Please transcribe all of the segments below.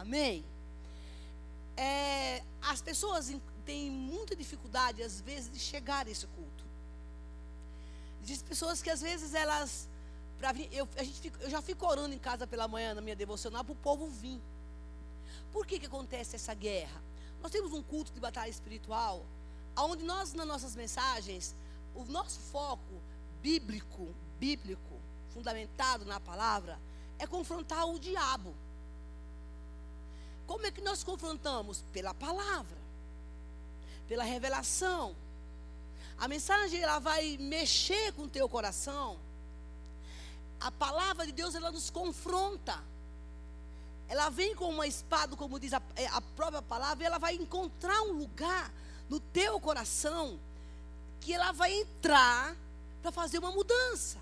Amém? É, as pessoas têm muita dificuldade, às vezes, de chegar a esse culto. Existem pessoas que, às vezes, elas. Vir, eu, a gente fica, eu já fico orando em casa pela manhã, na minha devocional, para o povo vir. Por que, que acontece essa guerra? Nós temos um culto de batalha espiritual, onde nós, nas nossas mensagens, o nosso foco bíblico, bíblico, fundamentado na palavra, é confrontar o diabo. Como é que nós confrontamos? Pela palavra, pela revelação. A mensagem ela vai mexer com o teu coração. A palavra de Deus ela nos confronta. Ela vem com uma espada, como diz a, é, a própria palavra, e ela vai encontrar um lugar no teu coração que ela vai entrar para fazer uma mudança.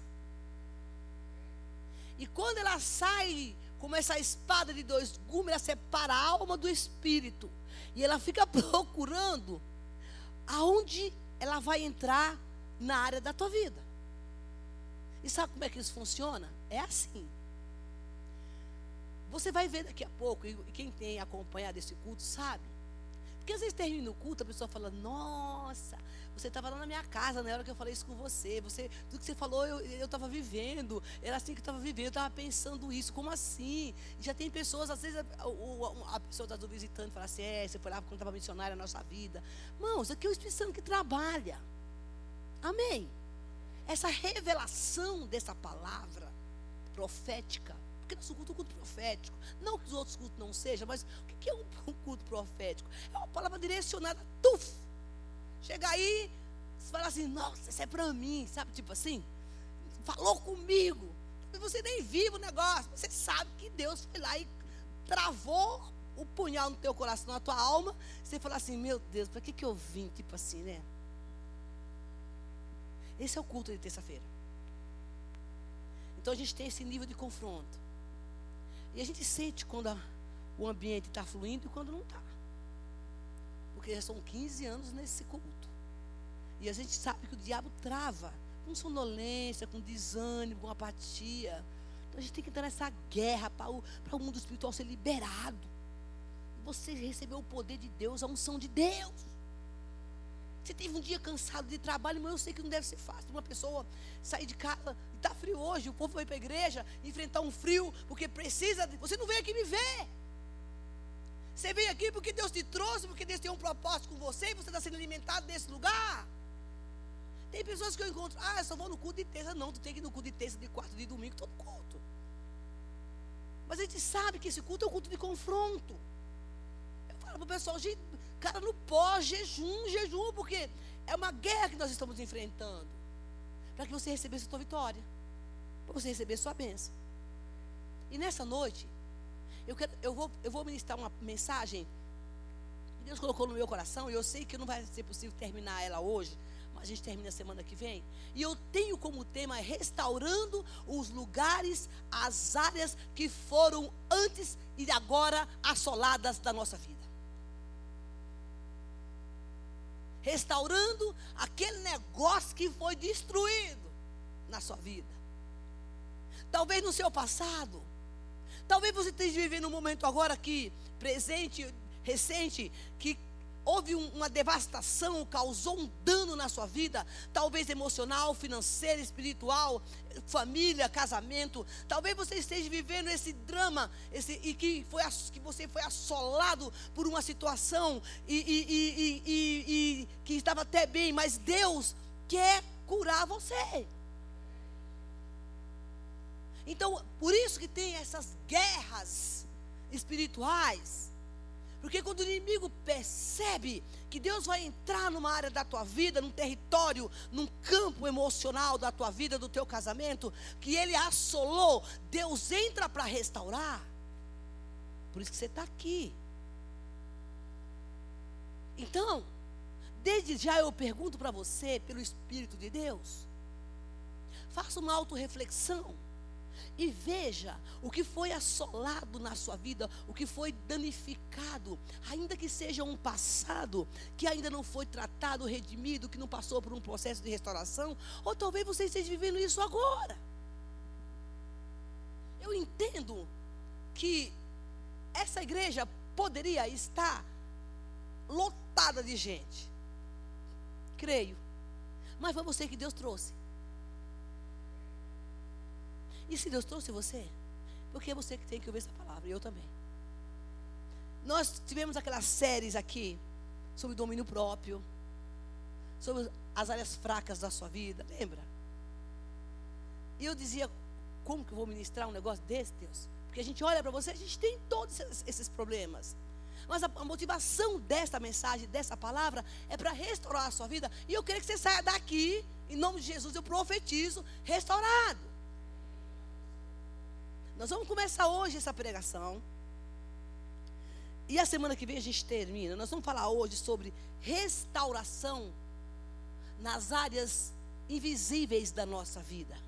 E quando ela sai como essa espada de dois gumes, ela separa a alma do espírito. E ela fica procurando aonde ela vai entrar na área da tua vida. E sabe como é que isso funciona? É assim. Você vai ver daqui a pouco, e quem tem acompanhado esse culto sabe. Porque às vezes termina o culto, a pessoa fala, nossa, você estava lá na minha casa na hora que eu falei isso com você. Você, tudo que você falou, eu estava vivendo. Era assim que eu estava vivendo, eu estava pensando isso. Como assim? Já tem pessoas, às vezes a, a, a pessoa está visitando e fala assim, é, você foi lá quando estava missionária na nossa vida. Irmãos, aqui é o Espírito Santo que trabalha. Amém. Essa revelação dessa palavra profética porque nosso culto é um culto profético. Não que os outros cultos não sejam, mas o que é um culto profético? É uma palavra direcionada, tuf, Chega aí, você fala assim, nossa, isso é para mim, sabe? Tipo assim, falou comigo. Você nem vive o negócio. Você sabe que Deus foi lá e travou o punhal no teu coração, na tua alma. Você fala assim, meu Deus, para que, que eu vim? Tipo assim, né? Esse é o culto de terça-feira. Então a gente tem esse nível de confronto. E a gente sente quando a, o ambiente está fluindo e quando não está porque já são 15 anos nesse culto. E a gente sabe que o diabo trava com sonolência, com desânimo, com apatia. Então a gente tem que entrar nessa guerra para o, para o mundo espiritual ser liberado. Você recebeu o poder de Deus, a unção de Deus. Você teve um dia cansado de trabalho, mas eu sei que não deve ser fácil. Uma pessoa sair de casa, está frio hoje, o povo vai para a igreja, enfrentar um frio, porque precisa. De, você não veio aqui me ver. Você veio aqui porque Deus te trouxe, porque Deus tem um propósito com você e você está sendo alimentado nesse lugar. Tem pessoas que eu encontro, ah, eu só vou no culto de terça. Não, tu tem que ir no culto de terça, de quarto, de domingo, todo culto. Mas a gente sabe que esse culto é um culto de confronto. Eu falo para o pessoal, gente, cara, no pós-jejum, jejum, porque é uma guerra que nós estamos enfrentando. Para que você recebesse a sua vitória. Para você receber a sua bênção. E nessa noite, eu, quero, eu, vou, eu vou ministrar uma mensagem que Deus colocou no meu coração, e eu sei que não vai ser possível terminar ela hoje, mas a gente termina semana que vem. E eu tenho como tema restaurando os lugares, as áreas que foram antes e agora assoladas da nossa vida. Restaurando aquele negócio que foi destruído na sua vida. Talvez no seu passado, Talvez você esteja vivendo um momento agora que, presente, recente, que houve uma devastação, causou um dano na sua vida, talvez emocional, financeiro, espiritual, família, casamento. Talvez você esteja vivendo esse drama, esse, e que, foi, que você foi assolado por uma situação e, e, e, e que estava até bem, mas Deus quer curar você. Então, por isso que tem essas guerras espirituais. Porque quando o inimigo percebe que Deus vai entrar numa área da tua vida, num território, num campo emocional da tua vida, do teu casamento, que ele assolou, Deus entra para restaurar. Por isso que você está aqui. Então, desde já eu pergunto para você, pelo Espírito de Deus, faça uma autorreflexão e veja o que foi assolado na sua vida, o que foi danificado, ainda que seja um passado que ainda não foi tratado, redimido, que não passou por um processo de restauração, ou talvez você esteja vivendo isso agora. Eu entendo que essa igreja poderia estar lotada de gente. Creio. Mas foi você que Deus trouxe. E se Deus trouxe você? Porque é você que tem que ouvir essa palavra, e eu também. Nós tivemos aquelas séries aqui sobre domínio próprio, sobre as áreas fracas da sua vida, lembra? E eu dizia, como que eu vou ministrar um negócio desse, Deus? Porque a gente olha para você, a gente tem todos esses problemas. Mas a, motivação desta mensagem, dessa palavra, é para restaurar a sua vida. E eu queria que você saia daqui, em nome de Jesus, eu profetizo, restaurado. Nós vamos começar hoje essa pregação. E a semana que vem a gente termina. Nós vamos falar hoje sobre restauração nas áreas invisíveis da nossa vida.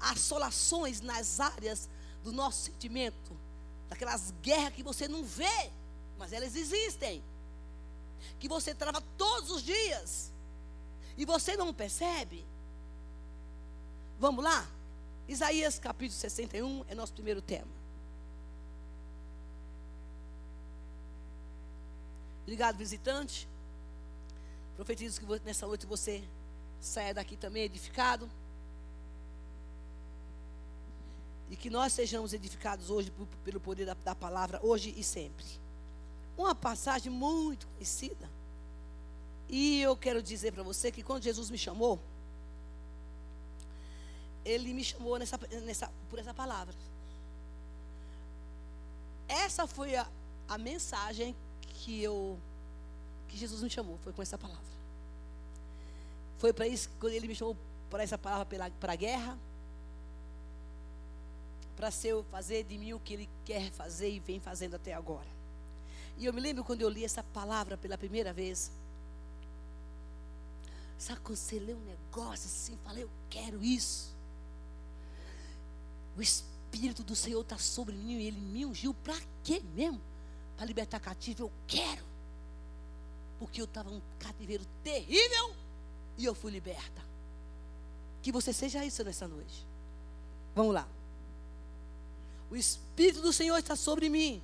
Assolações nas áreas do nosso sentimento, daquelas guerras que você não vê, mas elas existem. Que você trava todos os dias e você não percebe. Vamos lá? Isaías capítulo 61 é nosso primeiro tema. Obrigado, visitante. Profetizo que nessa noite você saia daqui também edificado. E que nós sejamos edificados hoje pelo poder da, da palavra, hoje e sempre. Uma passagem muito conhecida. E eu quero dizer para você que quando Jesus me chamou, ele me chamou nessa, nessa, por essa palavra. Essa foi a, a mensagem que eu que Jesus me chamou, foi com essa palavra. Foi para isso quando ele me chamou para essa palavra para a guerra, para ser fazer de mim o que ele quer fazer e vem fazendo até agora. E eu me lembro quando eu li essa palavra pela primeira vez. Sabe quando você lê um negócio assim, falei, eu quero isso. O Espírito do Senhor está sobre mim e Ele me ungiu para quê mesmo? Para libertar cativo. Eu quero. Porque eu estava um cativeiro terrível e eu fui liberta. Que você seja isso nessa noite. Vamos lá. O Espírito do Senhor está sobre mim.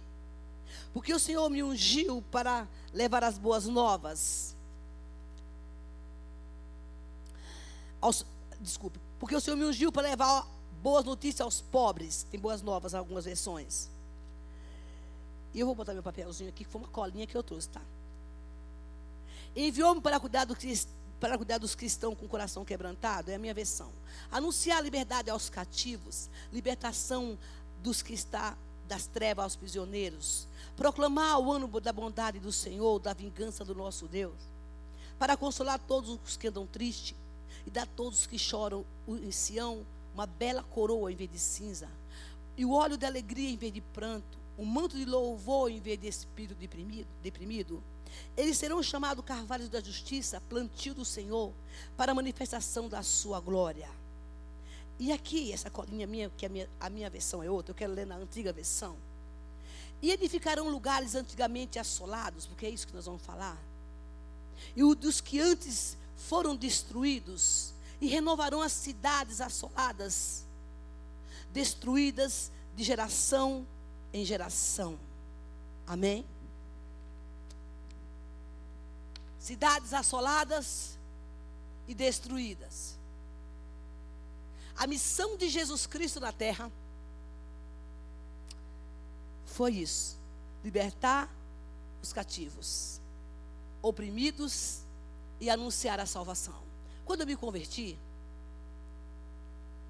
Porque o Senhor me ungiu para levar as boas novas. Aos, desculpe. Porque o Senhor me ungiu para levar boas notícias aos pobres. Tem boas novas algumas versões. E eu vou botar meu papelzinho aqui, que foi uma colinha que eu trouxe, tá? Enviou-me para cuidar, do, para cuidar dos cristãos com o coração quebrantado, é a minha versão. Anunciar liberdade aos cativos, libertação dos que está das trevas aos prisioneiros. Proclamar o ano da bondade do Senhor, da vingança do nosso Deus. Para consolar todos os que andam tristes e dar a todos os que choram em Sião uma bela coroa em vez de cinza, e o óleo de alegria em vez de pranto, um manto de louvor em vez de espírito deprimido, deprimido. Eles serão chamados carvalhos da justiça, plantio do Senhor, para a manifestação da sua glória. E aqui, essa colinha minha, que a minha, a minha versão é outra, eu quero ler na antiga versão. E edificarão lugares antigamente assolados, porque é isso que nós vamos falar. E os que antes foram destruídos, e renovarão as cidades assoladas, destruídas de geração em geração. Amém? Cidades assoladas e destruídas. A missão de Jesus Cristo na terra foi isso: libertar os cativos, oprimidos e anunciar a salvação. Quando eu me converti,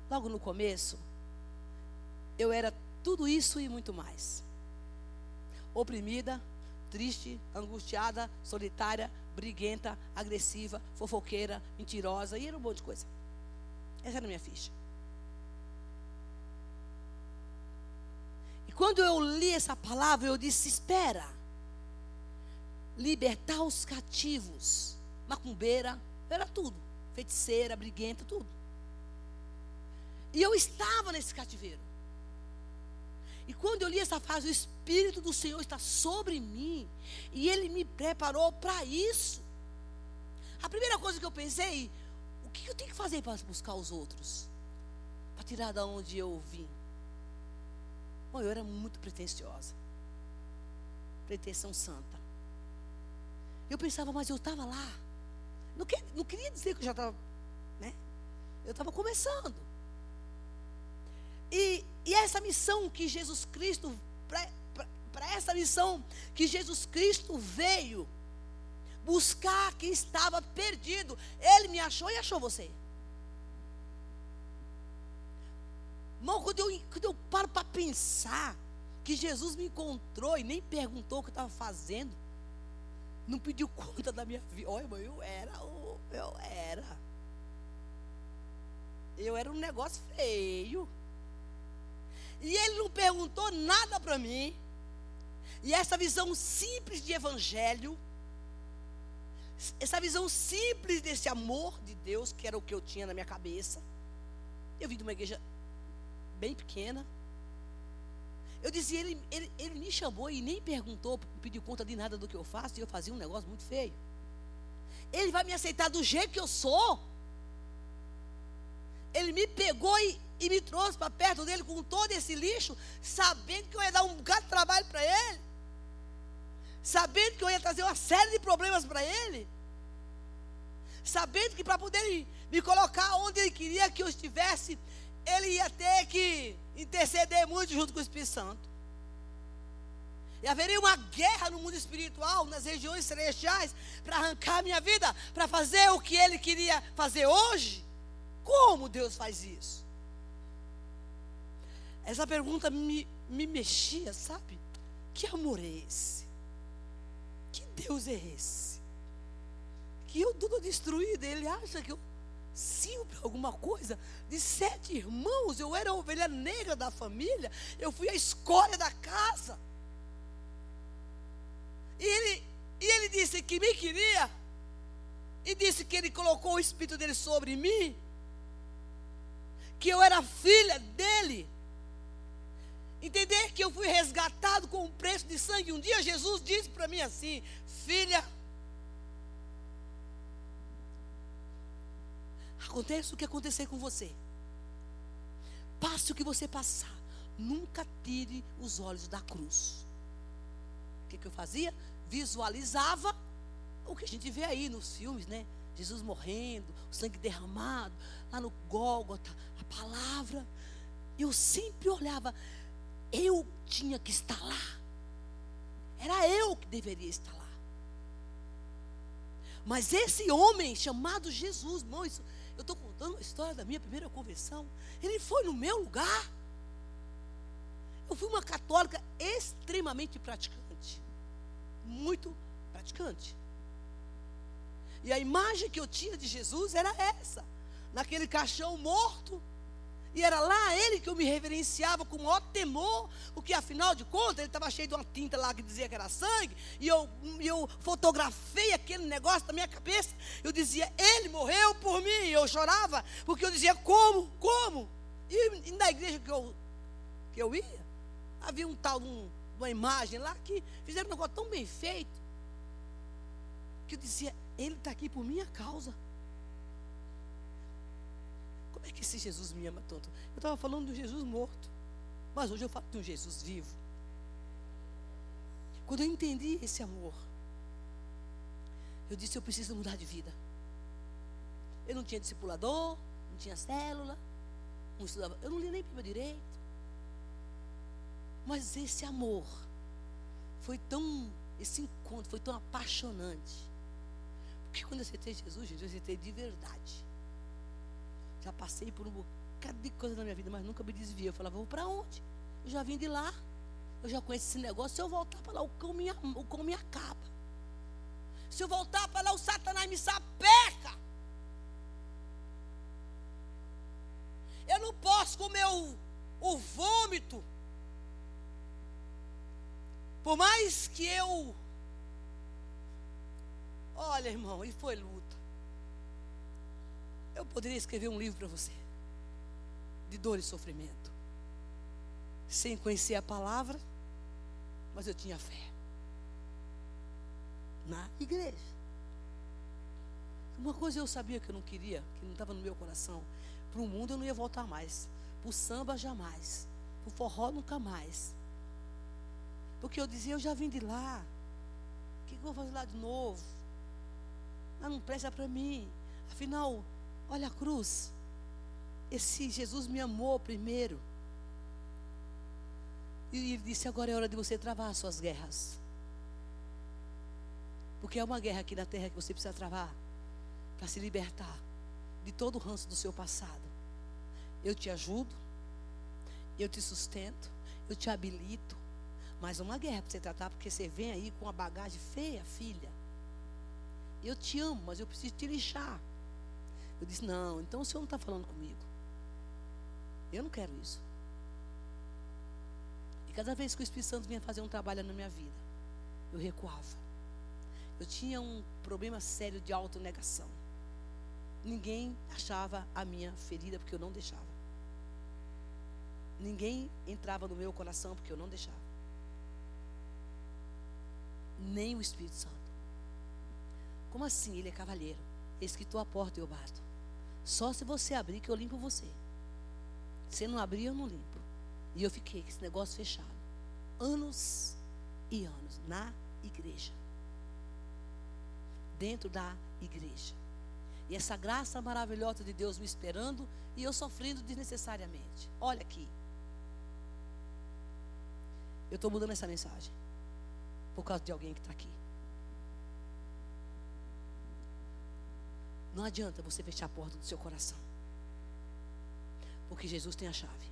logo no começo, eu era tudo isso e muito mais. Oprimida, triste, angustiada, solitária, briguenta, agressiva, fofoqueira, mentirosa, e era um monte de coisa. Essa era a minha ficha. E quando eu li essa palavra, eu disse: espera. Libertar os cativos. Macumbeira, era tudo feiticeira, briguenta, tudo. E eu estava nesse cativeiro. E quando eu li essa frase, o Espírito do Senhor está sobre mim. E Ele me preparou para isso. A primeira coisa que eu pensei, o que eu tenho que fazer para buscar os outros? Para tirar da onde eu vim. Bom, eu era muito pretensiosa. pretensão santa. Eu pensava, mas eu estava lá. Não, que, não queria dizer que eu já estava, né? Eu estava começando. E, e essa missão que Jesus Cristo, para essa missão que Jesus Cristo veio buscar quem estava perdido, Ele me achou e achou você. Irmão, quando eu, quando eu paro para pensar que Jesus me encontrou e nem perguntou o que eu estava fazendo, não pediu conta da minha vida. Olha, irmão, eu era, eu era. Eu era um negócio feio. E ele não perguntou nada para mim. E essa visão simples de evangelho, essa visão simples desse amor de Deus, que era o que eu tinha na minha cabeça. Eu vim de uma igreja bem pequena. Eu dizia, ele, ele, ele me chamou e nem perguntou, pediu conta de nada do que eu faço, e eu fazia um negócio muito feio. Ele vai me aceitar do jeito que eu sou. Ele me pegou e, e me trouxe para perto dele com todo esse lixo, sabendo que eu ia dar um bocado de trabalho para ele, sabendo que eu ia trazer uma série de problemas para ele, sabendo que para poder me colocar onde ele queria que eu estivesse, ele ia ter que interceder muito junto com o Espírito Santo. E haveria uma guerra no mundo espiritual, nas regiões celestiais, para arrancar a minha vida, para fazer o que ele queria fazer hoje. Como Deus faz isso? Essa pergunta me, me mexia, sabe? Que amor é esse? Que Deus é esse? Que eu tudo destruído, ele acha que eu sirvo alguma coisa? De sete irmãos, eu era a ovelha negra da família, eu fui a escolha da casa. E ele, e ele disse que me queria. E disse que ele colocou o Espírito dele sobre mim. Que eu era filha dele. Entender que eu fui resgatado com um preço de sangue. Um dia Jesus disse para mim assim: Filha, acontece o que acontecer com você. Passe o que você passar. Nunca tire os olhos da cruz. O que, que eu fazia? Visualizava o que a gente vê aí nos filmes, né? Jesus morrendo, o sangue derramado, lá no Gólgota, a palavra. Eu sempre olhava, eu tinha que estar lá. Era eu que deveria estar lá. Mas esse homem chamado Jesus, irmão, isso, eu estou contando a história da minha primeira conversão. Ele foi no meu lugar. Eu fui uma católica extremamente praticante muito praticante. E a imagem que eu tinha de Jesus era essa, naquele caixão morto. E era lá ele que eu me reverenciava com o maior temor, porque afinal de contas ele estava cheio de uma tinta lá que dizia que era sangue, e eu, eu fotografei aquele negócio na minha cabeça. Eu dizia, ele morreu por mim, e eu chorava, porque eu dizia, como? Como? E, e na igreja que eu, que eu ia, havia um tal, um, uma imagem lá que fizeram um negócio tão bem feito que eu dizia, ele está aqui por minha causa. É que esse Jesus me ama tanto? Eu estava falando do Jesus morto, mas hoje eu falo de um Jesus vivo. Quando eu entendi esse amor, eu disse: eu preciso mudar de vida. Eu não tinha discipulador, não tinha célula, não estudava, eu não li nem Bíblia direito. Mas esse amor foi tão, esse encontro foi tão apaixonante. Porque quando eu aceitei Jesus, Jesus, eu aceitei de verdade. Já passei por um bocado de coisa na minha vida, mas nunca me desviei. Eu falava, vou para onde? Eu já vim de lá. Eu já conheço esse negócio. Se eu voltar para lá, o cão me, o cão me acaba. Se eu voltar para lá, o Satanás me sapeca. Eu não posso comer o, o vômito por mais que eu. Olha, irmão, e foi luta. Eu poderia escrever um livro para você. De dor e sofrimento. Sem conhecer a palavra, mas eu tinha fé. Na igreja. Uma coisa eu sabia que eu não queria, que não estava no meu coração. Para o mundo eu não ia voltar mais. Para o samba jamais. Para o forró nunca mais. Porque eu dizia, eu já vim de lá. O que, eu vou fazer lá de novo? Mas não presta para mim. Afinal, olha a cruz. Esse Jesus me amou primeiro. E ele disse: agora é hora de você travar as suas guerras. Porque é uma guerra aqui na terra que você precisa travar para se libertar de todo o ranço do seu passado. Eu te ajudo, eu te sustento, eu te habilito, mas uma guerra para você tratar, porque você vem aí com uma bagagem feia, filha. Eu te amo, mas eu preciso te lixar. Eu disse: Não, então o senhor não está falando comigo. Eu não quero isso. E cada vez que o Espírito Santo vinha fazer um trabalho na minha vida, eu recuava. Eu tinha um problema sério de autonegação. Ninguém achava a minha ferida porque eu não deixava. Ninguém entrava no meu coração porque eu não deixava. Nem o Espírito Santo. Como assim? Ele é cavalheiro. Escritou a porta e eu bato. Só se você abrir que eu limpo você. Se não abrir, eu não limpo. E eu fiquei com esse negócio fechado. Anos e anos na igreja dentro da igreja. E essa graça maravilhosa de Deus me esperando e eu sofrendo desnecessariamente. Olha aqui. Eu estou mudando essa mensagem por causa de alguém que está aqui. Não adianta você fechar a porta do seu coração. Porque Jesus tem a chave.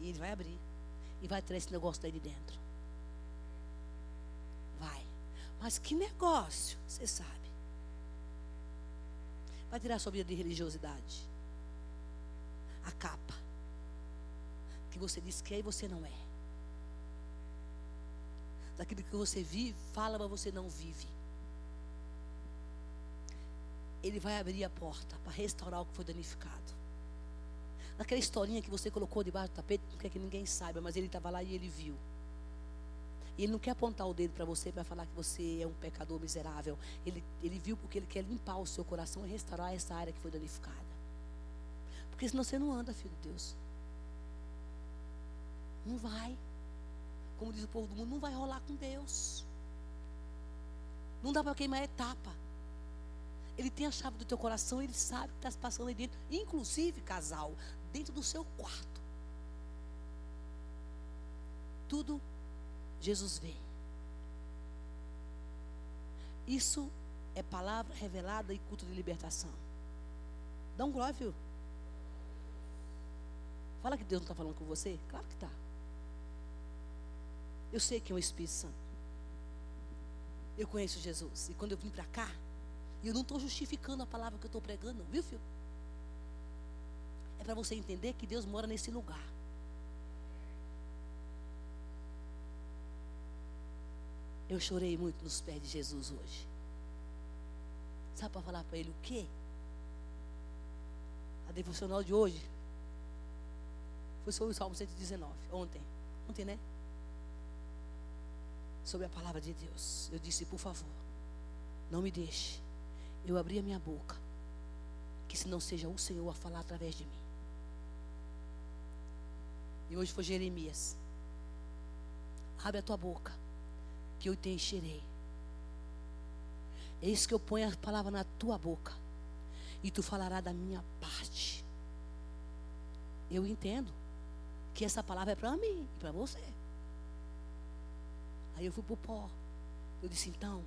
E Ele vai abrir. E vai tirar esse negócio daí de dentro. Mas que negócio, você sabe. Vai tirar sua vida de religiosidade. A capa. Que você diz que é e você não é. Daquilo que você vive, fala, mas você não vive. Ele vai abrir a porta para restaurar o que foi danificado. Naquela historinha que você colocou debaixo do tapete, não quer que ninguém saiba, mas ele estava lá e ele viu. E ele não quer apontar o dedo para você para falar que você é um pecador miserável. Ele, ele viu porque ele quer limpar o seu coração e restaurar essa área que foi danificada. Porque senão você não anda, filho de Deus. Não vai. Como diz o povo do mundo, não vai rolar com Deus. Não dá para queimar etapa. Ele tem a chave do teu coração, ele sabe que está se passando aí dentro. Inclusive, casal, dentro do seu quarto. Tudo Jesus vem. Isso é palavra revelada e culto de libertação. Dá um glória, viu? Fala que Deus não está falando com você? Claro que está. Eu sei que é o Espírito Santo. Eu conheço Jesus. E quando eu vim para cá, eu não estou justificando a palavra que eu estou pregando, viu, filho? É para você entender que Deus mora nesse lugar. Eu chorei muito nos pés de Jesus hoje. Sabe para falar para ele o quê? A devocional de hoje foi sobre o Salmo 119, ontem. Ontem, né? Sobre a palavra de Deus. Eu disse, por favor, não me deixe. Eu abri a minha boca. Que se não seja o Senhor a falar através de mim. E hoje foi Jeremias. Abre a tua boca que eu te encherei. Eis que eu ponho a palavra na tua boca, e tu falarás da minha parte. Eu entendo que essa palavra é para mim e para você. Aí eu fui para o pó. Eu disse, então,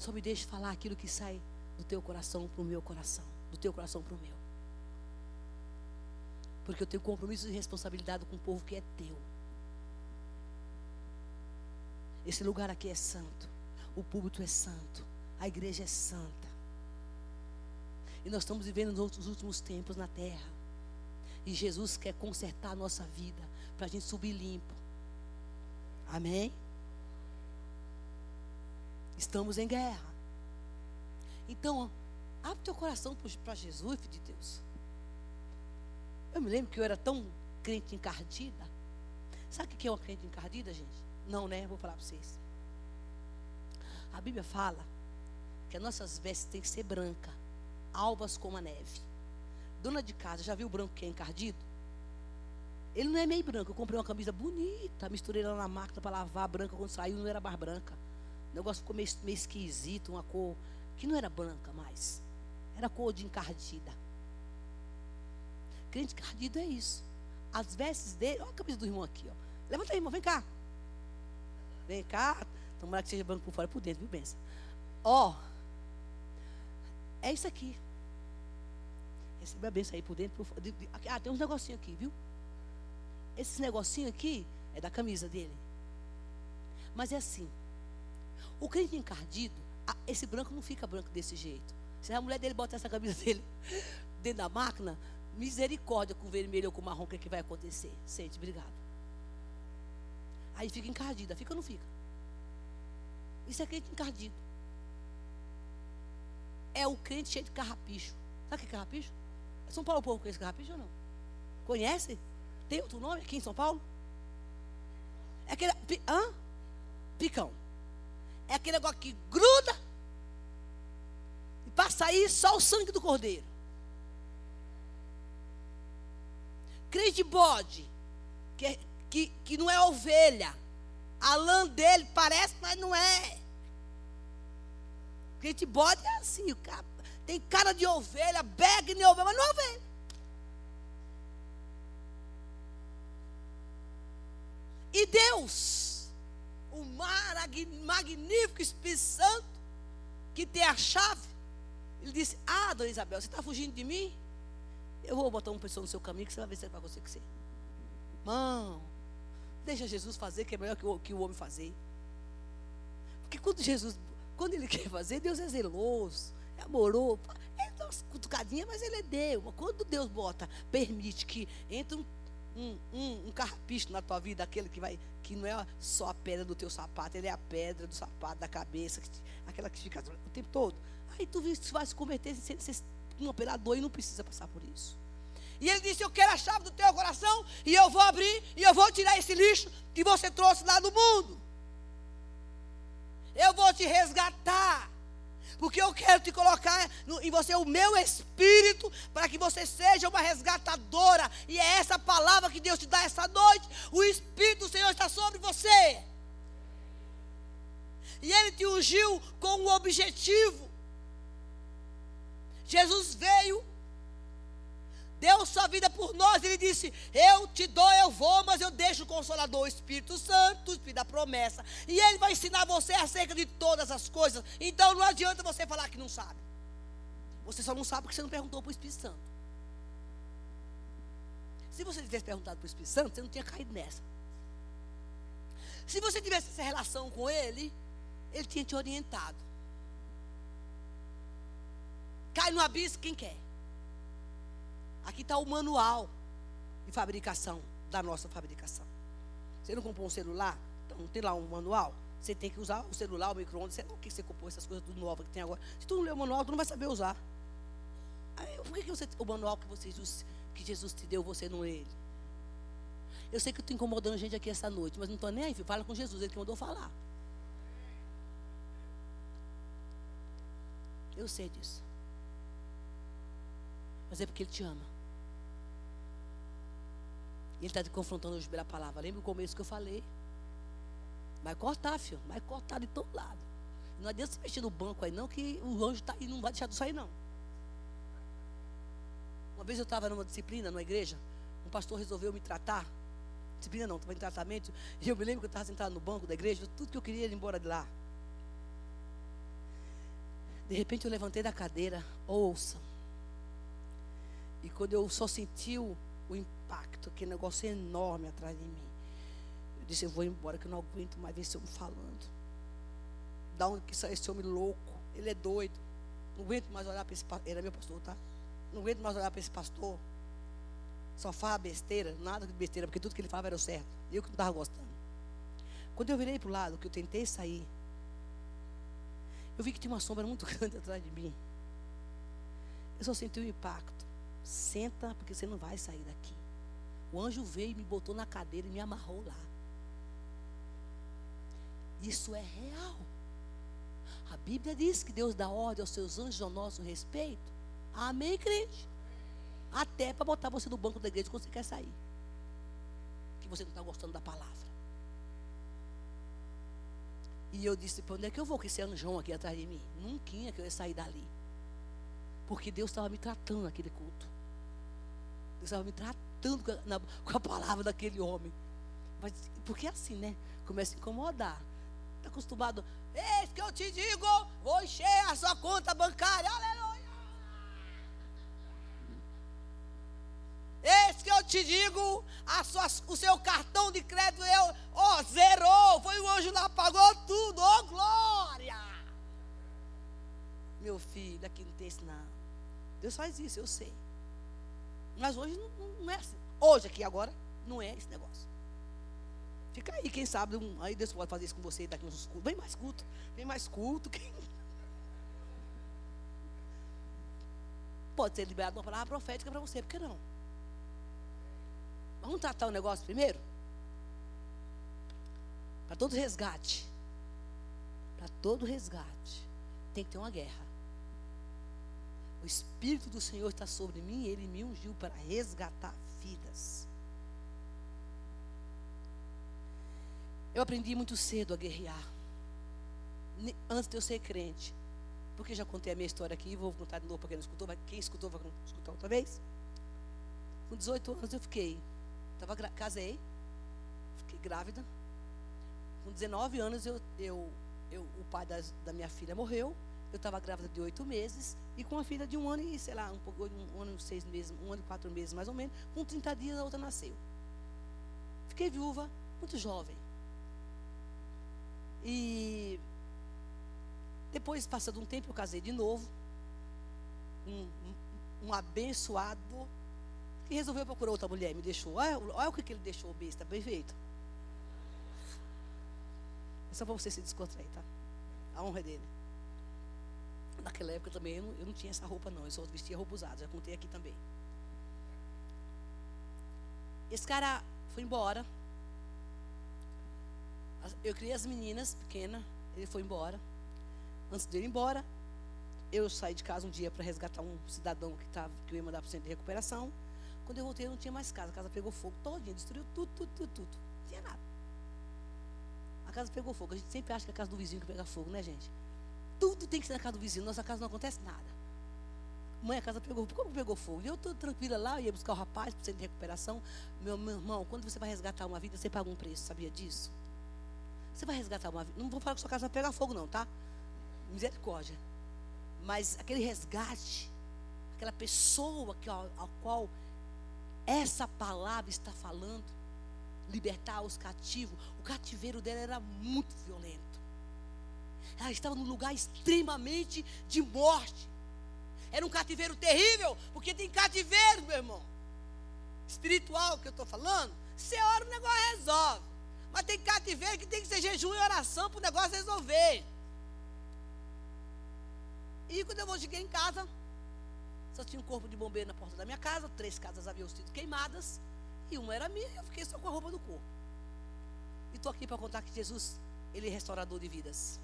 só me deixe falar aquilo que sai do teu coração para o meu coração, do teu coração para o meu. Porque eu tenho compromisso e responsabilidade com o povo que é teu. Esse lugar aqui é santo. O púlpito é santo. A igreja é santa. E nós estamos vivendo nos últimos tempos na terra. E Jesus quer consertar a nossa vida para a gente subir limpo. Amém? Estamos em guerra. Então, abre teu coração para Jesus, filho de Deus. Eu me lembro que eu era tão crente encardida. Sabe o que é uma crente encardida, gente? Não, né? Vou falar para vocês. A Bíblia fala que as nossas vestes têm que ser branca, albas como a neve. Dona de casa, já viu o branco que é encardido? Ele não é meio branco. Eu comprei uma camisa bonita, misturei ela na máquina para lavar branca. Quando saiu, não era mais branca. O negócio ficou meio, meio esquisito, uma cor que não era branca mais. Era cor de encardida. Crente encardido é isso. As vestes dele, olha a camisa do irmão aqui, ó. Levanta aí, irmão, vem cá. Vem cá. Tomara que seja branco por fora e por dentro, viu, benção? Ó, é isso aqui. Recebe a benção aí por dentro. Por. Ah, tem uns negocinhos aqui, viu? Esse negocinho aqui é da camisa dele. Mas é assim. O crente encardido, esse branco não fica branco desse jeito. Se a mulher dele botar essa camisa dele dentro da máquina, misericórdia com o vermelho ou com o marrom, o que, é que vai acontecer? Sente, obrigado. Aí fica encardida, fica ou não fica? Isso é crente encardido. É o crente cheio de carrapicho. Sabe o que é carrapicho? É São Paulo o povo conhece carrapicho ou não? Conhece? Tem outro nome aqui em São Paulo? É aquele. Hã? Picão. É aquele negócio que gruda. E para sair só o sangue do cordeiro. Crente de bode. Que, é, que, que não é ovelha. A lã dele parece, mas não é. Crente bode é assim, o cara tem cara de ovelha, bega de ovelha, mas não é ovelha. E Deus, o magnífico Espírito Santo, que tem a chave, ele disse: Ah, dona Isabel, você está fugindo de mim? Eu vou botar uma pessoa no seu caminho que você vai ver se é para você que você. Mão, deixa Jesus fazer, que é melhor que o, que o homem fazer. Porque quando Jesus, quando ele quer fazer, Deus é zeloso, é amoroso. Ele dá umas cutucadinhas, mas ele é Deus. Quando Deus bota, permite que entre um um, um, um na tua vida, aquele que vai, que não é só a pedra do teu sapato, ele é a pedra do sapato, da cabeça, que, aquela que fica o tempo todo. Aí tu vai se converter em um operador e não precisa passar por isso. E ele disse: Eu quero a chave do teu coração, e eu vou abrir, e eu vou tirar esse lixo que você trouxe lá do mundo. Eu vou te resgatar. Porque eu quero te colocar em você o meu espírito, para que você seja uma resgatadora. E é essa palavra que Deus te dá essa noite. O Espírito do Senhor está sobre você. E Ele te ungiu com um objetivo. Jesus veio deu sua vida por nós. Ele disse: Eu te dou, eu vou, mas eu deixo o Consolador, o Espírito Santo, o Espírito da promessa. E ele vai ensinar você acerca de todas as coisas. Então não adianta você falar que não sabe. Você só não sabe porque você não perguntou para o Espírito Santo. Se você tivesse perguntado para o Espírito Santo, você não tinha caído nessa. Se você tivesse essa relação com ele, ele tinha te orientado. Cai no abismo quem quer. Aqui está o manual de fabricação, da nossa fabricação. Você não comprou um celular? Então tem lá um manual. Você tem que usar o celular, o micro-ondas, sei lá o que você comprou, essas coisas tudo novas que tem agora. Se tu não ler o manual, tu não vai saber usar. Aí, por que, que você, o manual que, você, que Jesus te deu, você não lê ele? Eu sei que eu estou incomodando gente aqui essa noite, mas não estou nem aí, filho. Fala com Jesus, ele que mandou falar. Eu sei disso. Mas é porque ele te ama. E ele está te confrontando hoje pela palavra. Lembra o começo que eu falei? Vai cortar, filho. Vai cortar de todo lado. Não adianta se mexer no banco aí, não, que o anjo está aí, não vai deixar de sair, não. Uma vez eu estava numa disciplina, numa igreja, um pastor resolveu me tratar. Disciplina não, estava em tratamento. E eu me lembro que eu estava sentado no banco da igreja, tudo que eu queria era ir embora de lá. De repente eu levantei da cadeira, ouça. E quando eu só senti o, impacto, aquele negócio enorme atrás de mim. Eu disse, eu vou embora, que eu não aguento mais ver esse homem falando. Da onde que sai esse homem louco? Ele é doido. Não aguento mais olhar para esse pastor. Ele é meu pastor, tá? Não aguento mais olhar para esse pastor. Só fala besteira, nada de besteira, porque tudo que ele falava era o certo. E eu que não estava gostando. Quando eu virei para o lado, que eu tentei sair, eu vi que tinha uma sombra muito grande atrás de mim. Eu só senti o impacto. Senta, porque você não vai sair daqui. O anjo veio e me botou na cadeira e me amarrou lá. Isso é real. A Bíblia diz que Deus dá ordem aos seus anjos ao nosso respeito. Amém, crente? Até para botar você no banco da igreja quando você quer sair. você não está gostando da palavra. E eu disse, para onde é que eu vou com esse anjão aqui atrás de mim? Nunca que eu ia sair dali. Porque Deus estava me tratando naquele culto. Deus estava me tratando com a, na, com a palavra daquele homem. Mas, porque é assim, né? Começa a incomodar. Está acostumado. Eis que eu te digo, vou encher a sua conta bancária. Aleluia. Eis que eu te digo, sua, o seu cartão de crédito eu, oh, zerou. Foi o anjo lá, pagou tudo. Oh, glória! Meu filho, aqui não tem isso não. Deus faz isso, eu sei. Mas hoje não, não é assim. Hoje aqui agora, não é esse negócio. Fica aí, quem sabe, um, aí Deus pode fazer isso com você daqui uns cultos. Vem mais culto, vem mais culto. Quem... Pode ser liberado uma palavra profética para você, por que não? Vamos tratar o negócio primeiro? Para todo resgate. Para todo resgate. Tem que ter uma guerra. O Espírito do Senhor está sobre mim, ele me ungiu para resgatar vidas. Eu aprendi muito cedo a guerrear. Antes de eu ser crente. Porque já contei a minha história aqui, vou contar de novo para quem não escutou, mas quem escutou vai escutar outra vez. Com 18 anos eu fiquei Tava, casei, fiquei grávida. Com 19 anos, eu, eu, eu o pai das, da minha filha morreu. Eu estava grávida de oito meses e com uma filha de um ano e, sei lá, um pouco, um ano e seis meses, um ano e quatro meses mais ou menos. Com 30 dias a outra nasceu. Fiquei viúva, muito jovem. E depois, passando um tempo, eu casei de novo. Um, um, abençoado e resolveu procurar outra mulher, me deixou. Olha, olha o que, que ele deixou, besta, bem feito. É só para você se descontrair, tá? A honra é dele. Naquela época também eu não, eu não tinha essa roupa, não. Eu só vestia roupa usada, já contei aqui também. Esse cara foi embora. Eu criei as meninas pequenas, ele foi embora. Antes dele ir embora, eu saí de casa um dia para resgatar um cidadão que, tava, que eu ia mandar para o centro de recuperação. Quando eu voltei, eu não tinha mais casa. A casa pegou fogo todinha, destruiu tudo, tudo, tudo, tudo. Não tinha nada. A casa pegou fogo. A gente sempre acha que é a casa do vizinho que pega fogo, né, gente? Tudo tem que ser na casa do vizinho. Nossa casa não acontece nada. Mãe, a casa pegou Como pegou fogo? Eu estou tranquila lá, ia buscar o rapaz para o centro de recuperação. Meu, meu irmão, quando você vai resgatar uma vida, você paga um preço. Sabia disso? Você vai resgatar uma vida. Não vou falar que sua casa vai pegar fogo, não, tá? Misericórdia. Mas aquele resgate, aquela pessoa que, ao, ao qual essa palavra está falando. Libertar os cativos. O cativeiro dela era muito violento. Ela estava num lugar extremamente de morte. Era um cativeiro terrível, porque tem cativeiro, meu irmão. Espiritual que eu estou falando. Você ora, o negócio resolve. Mas tem cativeiro que tem que ser jejum e oração para o negócio resolver. E quando eu cheguei em casa, só tinha um corpo de bombeiro na porta da minha casa, três casas haviam sido queimadas, e uma era minha, e eu fiquei só com a roupa do corpo. E estou aqui para contar que Jesus, Ele é restaurador de vidas.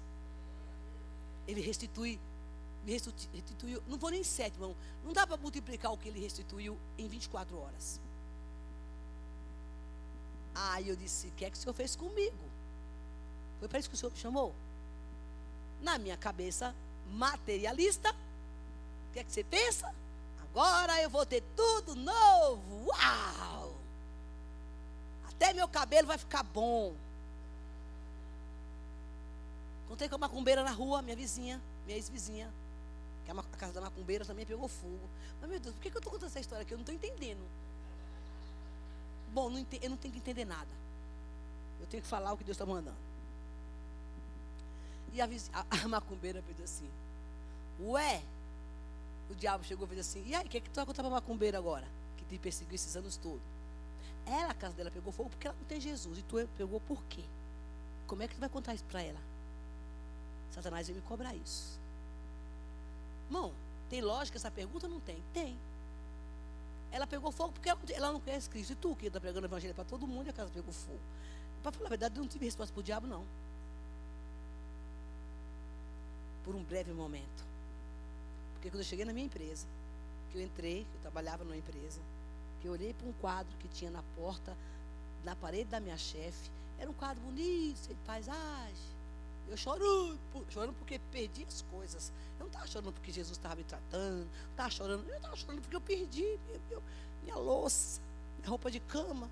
Ele restitui, me restituiu, não vou nem sete, irmão. Não dá para multiplicar o que Ele restituiu em 24 horas. Aí eu disse: O que é que o Senhor fez comigo? Foi para isso que o Senhor me chamou? Na minha cabeça materialista, o que é que você pensa? Agora eu vou ter tudo novo. Uau! Até meu cabelo vai ficar bom. Contei com a macumbeira na rua, minha vizinha, minha ex-vizinha. Que a casa da macumbeira também pegou fogo. Mas, meu Deus, por que eu estou contando essa história aqui? Eu não estou entendendo. Bom, não eu não tenho que entender nada. Eu tenho que falar o que Deus está mandando. E a, a, a macumbeira fez assim: Ué, o diabo chegou e fez assim: E aí, o que, é que tu vai contar para a macumbeira agora? Que te perseguiu esses anos todos. Ela, a casa dela pegou fogo porque ela não tem Jesus. E tu pegou por quê? Como é que tu vai contar isso para ela? Satanás veio me cobrar isso. Irmão, tem lógica essa pergunta? Não tem. Tem. Ela pegou fogo porque ela, não conhece Cristo. E tu que está pregando o evangelho para todo mundo e a casa pegou fogo. Para falar a verdade, eu não tive resposta para o diabo, não. Por um breve momento. Porque quando eu cheguei na minha empresa, que eu entrei, que eu trabalhava numa empresa, que eu olhei para um quadro que tinha na porta na parede da minha chefe. Era um quadro bonito, de paisagem. Eu chorando, chorando porque perdi as coisas. Eu não estava chorando porque Jesus estava me tratando. Não estava chorando. Eu estava chorando porque eu perdi minha, minha, minha louça, minha roupa de cama.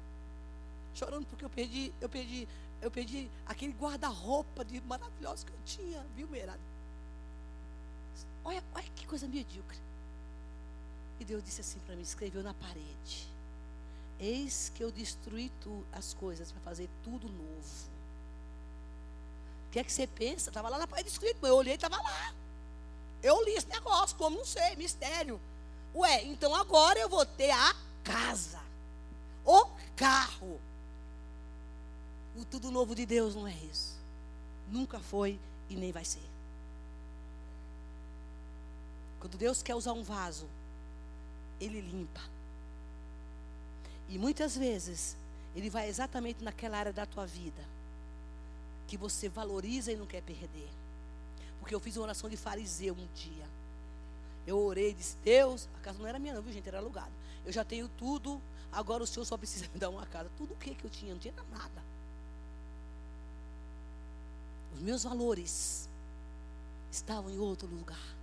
Chorando porque eu perdi, eu perdi, eu perdi aquele guarda-roupa de maravilhoso que eu tinha, viu, Meirada? Olha, olha que coisa medíocre. E Deus disse assim para mim, escreveu na parede. Eis que eu destruí tu, as coisas para fazer tudo novo. Que é que você pensa? Estava lá na parede escrito, eu olhei e estava lá. Eu li esse negócio, como não sei, mistério. Ué, então agora eu vou ter a casa, o carro. O tudo novo de Deus não é isso. Nunca foi e nem vai ser. Quando Deus quer usar um vaso, Ele limpa. E muitas vezes, Ele vai exatamente naquela área da tua vida que você valoriza e não quer perder. Porque eu fiz uma oração de fariseu um dia. Eu orei e disse: Deus, a casa não era minha, não, viu, gente? Era alugada. Eu já tenho tudo, agora o Senhor só precisa me dar uma casa. Tudo o que, que eu tinha? Não tinha nada. Os meus valores estavam em outro lugar.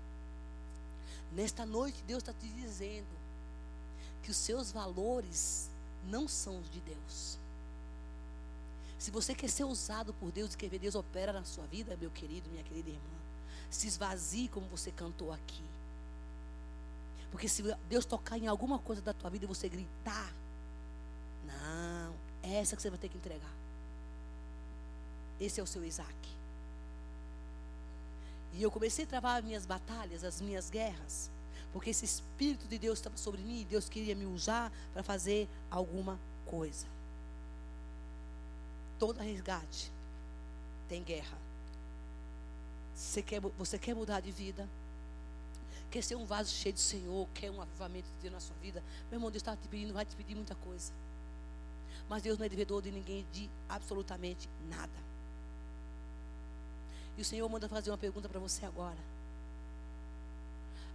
Nesta noite, Deus está te dizendo que os seus valores não são os de Deus. Se você quer ser usado por Deus e quer ver Deus opera na sua vida, meu querido, minha querida irmã, se esvazie como você cantou aqui. Porque se Deus tocar em alguma coisa da tua vida e você gritar, não, é essa que você vai ter que entregar. Esse é o seu Isaac. E eu comecei a travar as minhas batalhas, as minhas guerras. Porque esse Espírito de Deus estava sobre mim e Deus queria me usar para fazer alguma coisa. Toda resgate tem guerra. Você quer, você quer mudar de vida? Quer ser um vaso cheio do Senhor? Quer um avivamento de Deus na sua vida? Meu irmão, Deus está te pedindo, vai te pedir muita coisa. Mas Deus não é devedor de ninguém de absolutamente nada. E o Senhor manda fazer uma pergunta para você agora.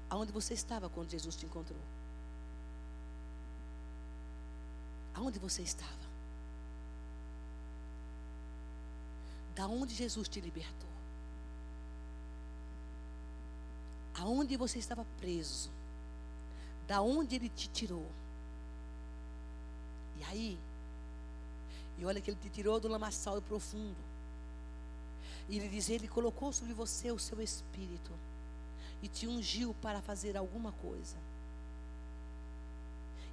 Aonde você estava quando Jesus te encontrou? Aonde você estava? Da onde Jesus te libertou? Aonde você estava preso? Da onde ele te tirou? E aí? E olha que ele te tirou do lamaçal profundo. E ele diz: Ele colocou sobre você o seu espírito e te ungiu para fazer alguma coisa.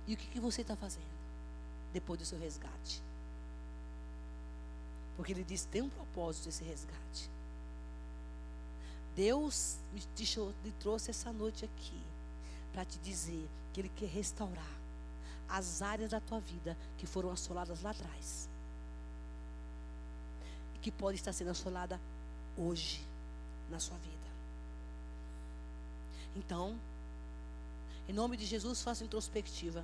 E o que, que você está fazendo depois do seu resgate? Porque ele diz: tem um propósito esse resgate. Deus te trouxe essa noite aqui para te dizer que Ele quer restaurar as áreas da tua vida que foram assoladas lá atrás que pode estar sendo assolada hoje na sua vida. Então, em nome de Jesus, faça introspectiva.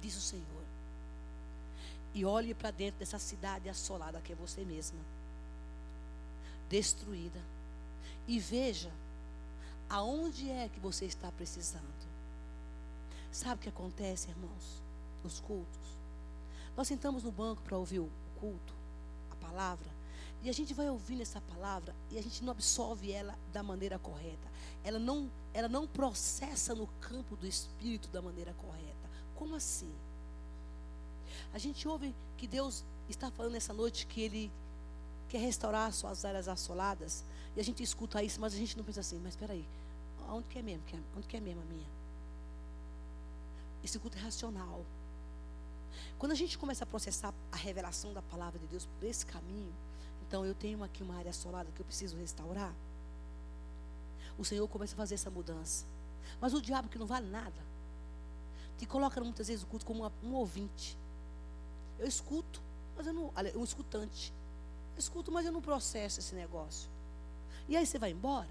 Diz o Senhor. E olhe para dentro dessa cidade assolada que é você mesma, destruída. E veja aonde é que você está precisando. Sabe o que acontece, irmãos? Nos cultos. Nós sentamos no banco para ouvir o culto palavra. E a gente vai ouvindo essa palavra e a gente não absorve ela da maneira correta. Ela não, ela não processa no campo do espírito da maneira correta. Como assim? A gente ouve que Deus está falando nessa noite que Ele quer restaurar suas áreas assoladas. E a gente escuta isso, mas a gente não pensa assim, mas espera aí, onde que é mesmo? Onde que é mesmo a minha? Esse culto é racional. Quando a gente começa a processar a revelação da palavra de Deus por esse caminho, então eu tenho aqui uma área assolada que eu preciso restaurar. O Senhor começa a fazer essa mudança. Mas o diabo que não vale nada, te coloca muitas vezes o culto como um ouvinte. Eu escuto, mas eu não. Um escutante. Eu escuto, mas eu não processo esse negócio. E aí você vai embora.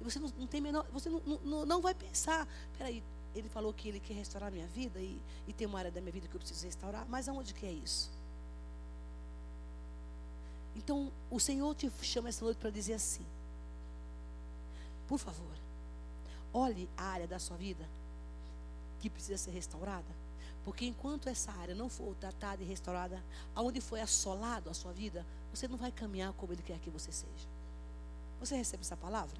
E você não, não tem menor. Você não, não, não vai pensar. Peraí, ele falou que ele quer restaurar a minha vida e, e tem uma área da minha vida que eu preciso restaurar, mas aonde que é isso? Então, o Senhor te chama essa noite para dizer assim: por favor, olhe a área da sua vida que precisa ser restaurada, Porque enquanto essa área não for tratada e restaurada, aonde foi assolado a sua vida, você não vai caminhar como Ele quer que você seja. Você recebe essa palavra?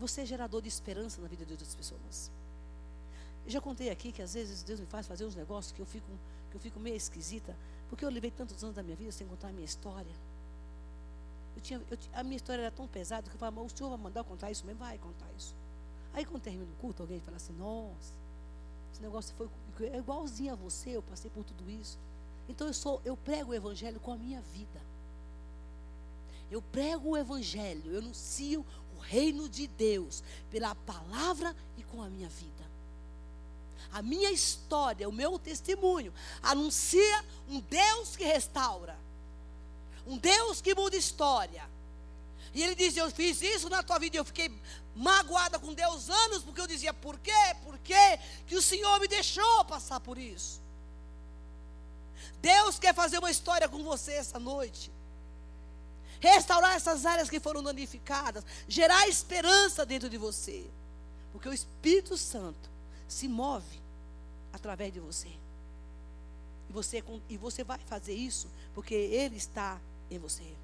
Você é gerador de esperança na vida de outras pessoas. Eu já contei aqui que às vezes Deus me faz fazer uns negócios que eu fico, que eu fico meio esquisita, porque eu levei tantos anos da minha vida sem contar a minha história. Eu tinha, eu, a minha história era tão pesada que eu falava, o senhor vai mandar eu contar isso mesmo? Vai contar isso. Aí quando termina o culto, alguém fala assim, nossa, esse negócio foi é igualzinho a você, eu passei por tudo isso. Então eu sou, eu prego o evangelho com a minha vida. Eu prego o evangelho, eu anuncio o reino de Deus pela palavra e com a minha vida. A minha história, o meu testemunho anuncia um Deus que restaura. Um Deus que muda história. E ele diz: Eu fiz isso na tua vida. E eu fiquei magoada com Deus anos, porque eu dizia: Por quê? Por quê que o Senhor me deixou passar por isso? Deus quer fazer uma história com você essa noite. Restaurar essas áreas que foram danificadas. Gerar esperança dentro de você. Porque o Espírito Santo se move através de você. E você, e você vai fazer isso porque Ele está em você.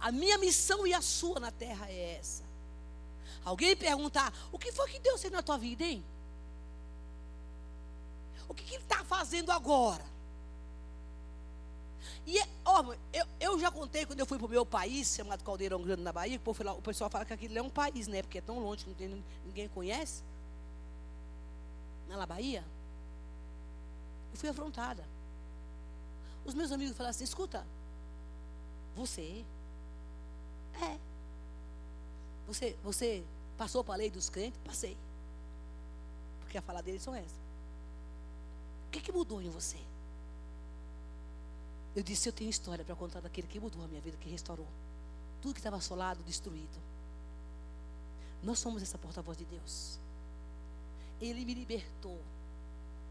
A minha missão e a sua na terra é essa. Alguém perguntar: o que foi que Deus fez na tua vida, hein? O que, que Ele está fazendo agora? E, ó, eu, eu já contei quando eu fui para o meu país, chamado Caldeirão Grande, na Bahia, o pessoal fala que aquilo é um país, né? Porque é tão longe que não tem, ninguém conhece. Na Bahia. Eu fui afrontada. Os meus amigos falaram assim: escuta, você é. Você, você passou para a lei dos crentes? Passei. Porque a fala deles são essa. O que, que mudou em você? Eu disse, eu tenho história para contar daquele que mudou a minha vida, que restaurou. Tudo que estava assolado, destruído. Nós somos essa porta-voz de Deus. Ele me libertou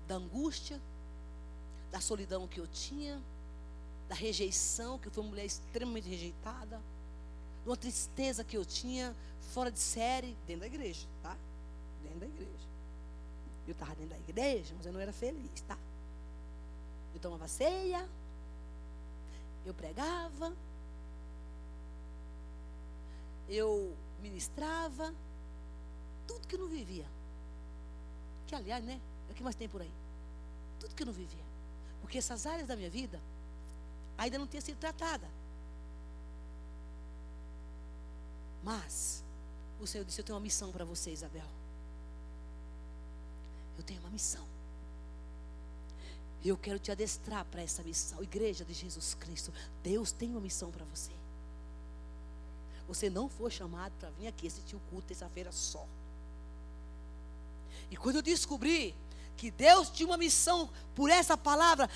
da angústia, da solidão que eu tinha, da rejeição, que eu fui uma mulher extremamente rejeitada, uma tristeza que eu tinha fora de série, dentro da igreja, tá? Dentro da igreja. Eu estava dentro da igreja, mas eu não era feliz, tá? Eu tomava ceia, eu pregava, eu ministrava, tudo que eu não vivia. Que aliás, né? É o que mais tem por aí. Tudo que eu não vivia. Porque essas áreas da minha vida ainda não tinham sido tratadas. Mas o Senhor disse: Eu tenho uma missão para você, Isabel. Eu tenho uma missão. Eu quero te adestrar para essa missão. Igreja de Jesus Cristo, Deus tem uma missão para você. Você não foi chamado para vir aqui assistir o culto terça-feira só. E quando eu descobri que Deus tinha uma missão por essa palavra,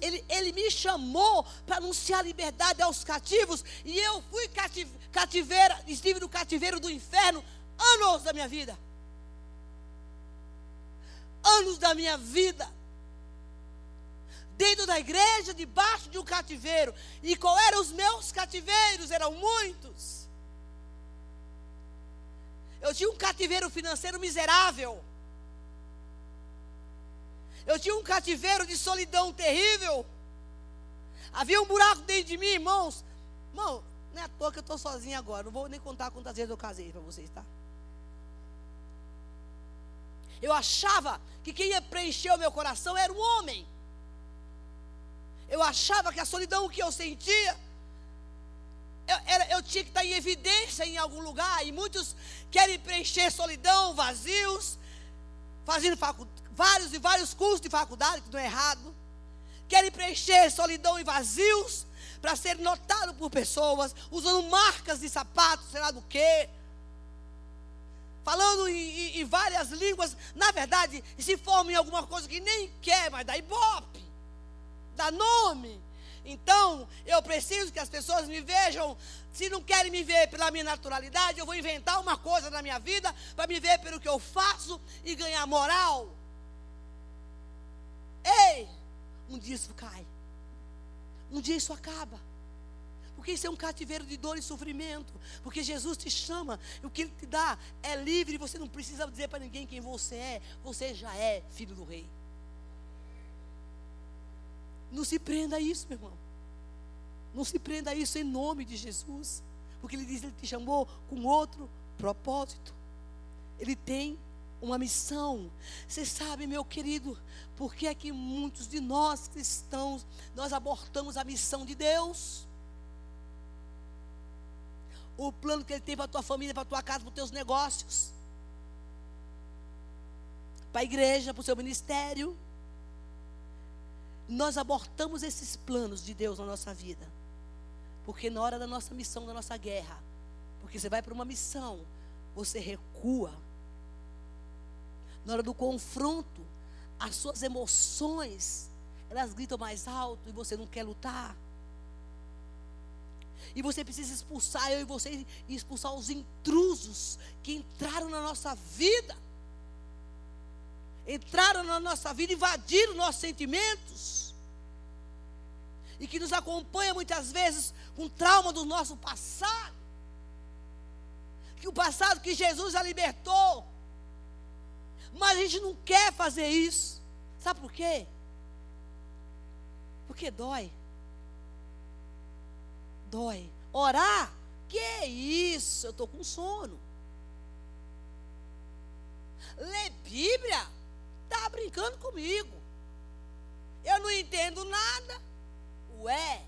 ele, ele me chamou para anunciar liberdade aos cativos, e eu fui cativeiro, estive no cativeiro do inferno anos da minha vida. Anos da minha vida dentro da igreja, debaixo de um cativeiro. E qual eram os meus cativeiros? Eram muitos. Eu tinha um cativeiro financeiro miserável. Eu tinha um cativeiro de solidão terrível. Havia um buraco dentro de mim, irmãos. Irmão, não é à toa que eu estou sozinho agora. Não vou nem contar quantas vezes eu casei para vocês, tá? Eu achava que quem ia preencher o meu coração era um homem. Eu achava que a solidão que eu sentia, eu, era, eu tinha que estar em evidência em algum lugar. E muitos querem preencher solidão, vazios, fazendo vários e vários cursos de faculdade, que não é errado. Querem preencher solidão e vazios para ser notado por pessoas, usando marcas de sapatos, sei lá do quê falando em, em, em, várias línguas, na verdade, se forma em alguma coisa que nem quer, mas dá ibope dá nome. Então, eu preciso que as pessoas me vejam. Se não querem me ver pela minha naturalidade, eu vou inventar uma coisa na minha vida para me ver pelo que eu faço e ganhar moral. Ei, um dia isso cai. Um dia isso acaba. Porque isso é um cativeiro de dor e sofrimento. Porque Jesus te chama, e o que Ele te dá é livre, você não precisa dizer para ninguém quem você é. Você já é filho do rei. Não se prenda a isso, meu irmão. Não se prenda a isso em nome de Jesus. Porque Ele diz, Ele te chamou com outro propósito. Ele tem uma missão. Você sabe, meu querido, por que é que muitos de nós cristãos, nós abortamos a missão de Deus? O plano que Ele tem para a tua família, para a tua casa, para os teus negócios. Para a igreja, para o seu ministério. Nós abortamos esses planos de Deus na nossa vida. Porque na hora da nossa missão, da nossa guerra, porque você vai para uma missão, você recua. Na hora do confronto, as suas emoções, elas gritam mais alto e você não quer lutar. E você precisa expulsar eu e você expulsar os intrusos que entraram na nossa vida. Entraram na nossa vida, invadiram nossos sentimentos. E que nos acompanha muitas vezes com trauma do nosso passado que o passado que Jesus já libertou. Mas a gente não quer fazer isso. Sabe por quê? Porque dói. Dói. Orar? Que isso? Eu estou com sono. Ler Bíblia? Está brincando comigo. Eu não entendo nada. Ué.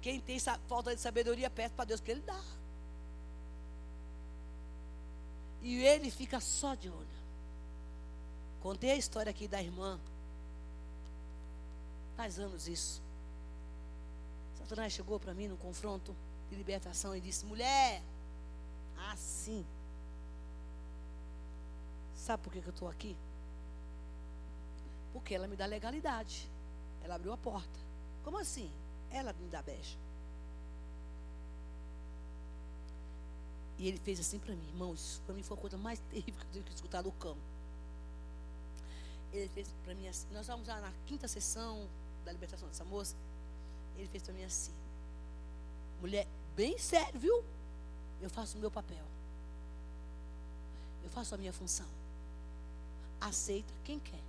Quem tem falta de sabedoria, peça para Deus que Ele dá. E ele fica só de olho. Contei a história aqui da irmã. Faz anos isso. Satanás chegou para mim no confronto de libertação e disse: Mulher, assim. Sabe por que, que eu estou aqui? Porque ela me dá legalidade. Ela abriu a porta. Como assim? Ela me dá beijo. E ele fez assim para mim, irmãos, para mim foi a coisa mais terrível que eu tive que escutar do cão. Ele fez para mim assim, nós estávamos lá na quinta sessão da libertação dessa moça. Ele fez para mim assim, mulher, bem sério, viu? Eu faço o meu papel. Eu faço a minha função. Aceita quem quer.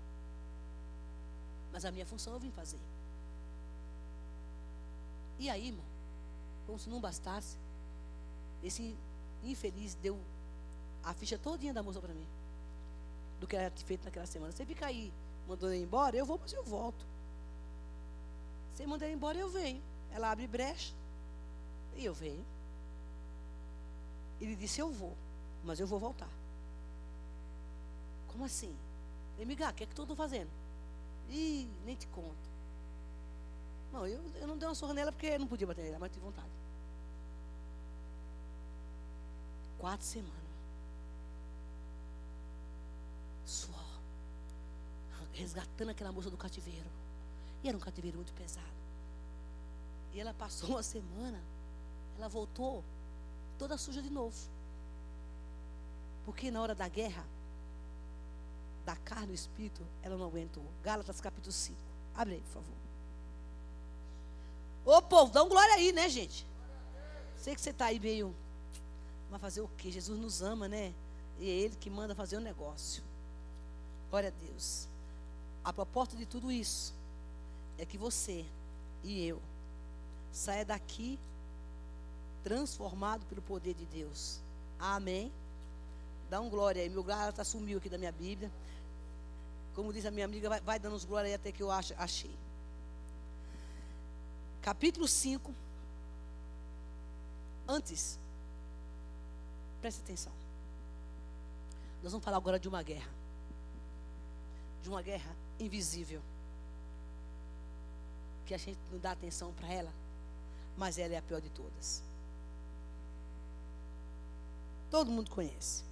Mas a minha função eu vim fazer. E aí, irmão, como se não bastasse, esse infeliz deu a ficha todinha da moça para mim. Do que era feito naquela semana. Você fica aí, mandou ela embora, eu vou, mas eu volto. Você manda ela embora, eu venho. Ela abre brecha e eu venho. Ele disse, eu vou, mas eu vou voltar. Como assim? Amiga, o que é que tu estou fazendo? Ih, nem te conto. Não, eu, eu não dei uma surra nela porque não podia bater nela, mas tive vontade. quatro semanas. Suor. Resgatando aquela moça do cativeiro. E era um cativeiro muito pesado. E ela passou uma semana. Ela voltou toda suja de novo. Porque na hora da guerra, da carne e do espírito, ela não aguentou. Gálatas capítulo 5. Abre aí, por favor. Ô povo, dá um glória aí, né, gente? Sei que você está aí meio mas fazer o quê? Jesus nos ama, né? E é Ele que manda fazer o negócio. Glória a Deus. A proposta de tudo isso é que você e eu saia daqui transformado pelo poder de Deus. Amém. Dá um glória aí. Meu está sumiu aqui da minha Bíblia. Como diz a minha amiga, vai, vai dando uns glória aí até que eu achei. Capítulo 5. Antes, Preste atenção. Nós vamos falar agora de uma guerra. De uma guerra invisível. Que a gente não dá atenção para ela, mas ela é a pior de todas. Todo mundo conhece.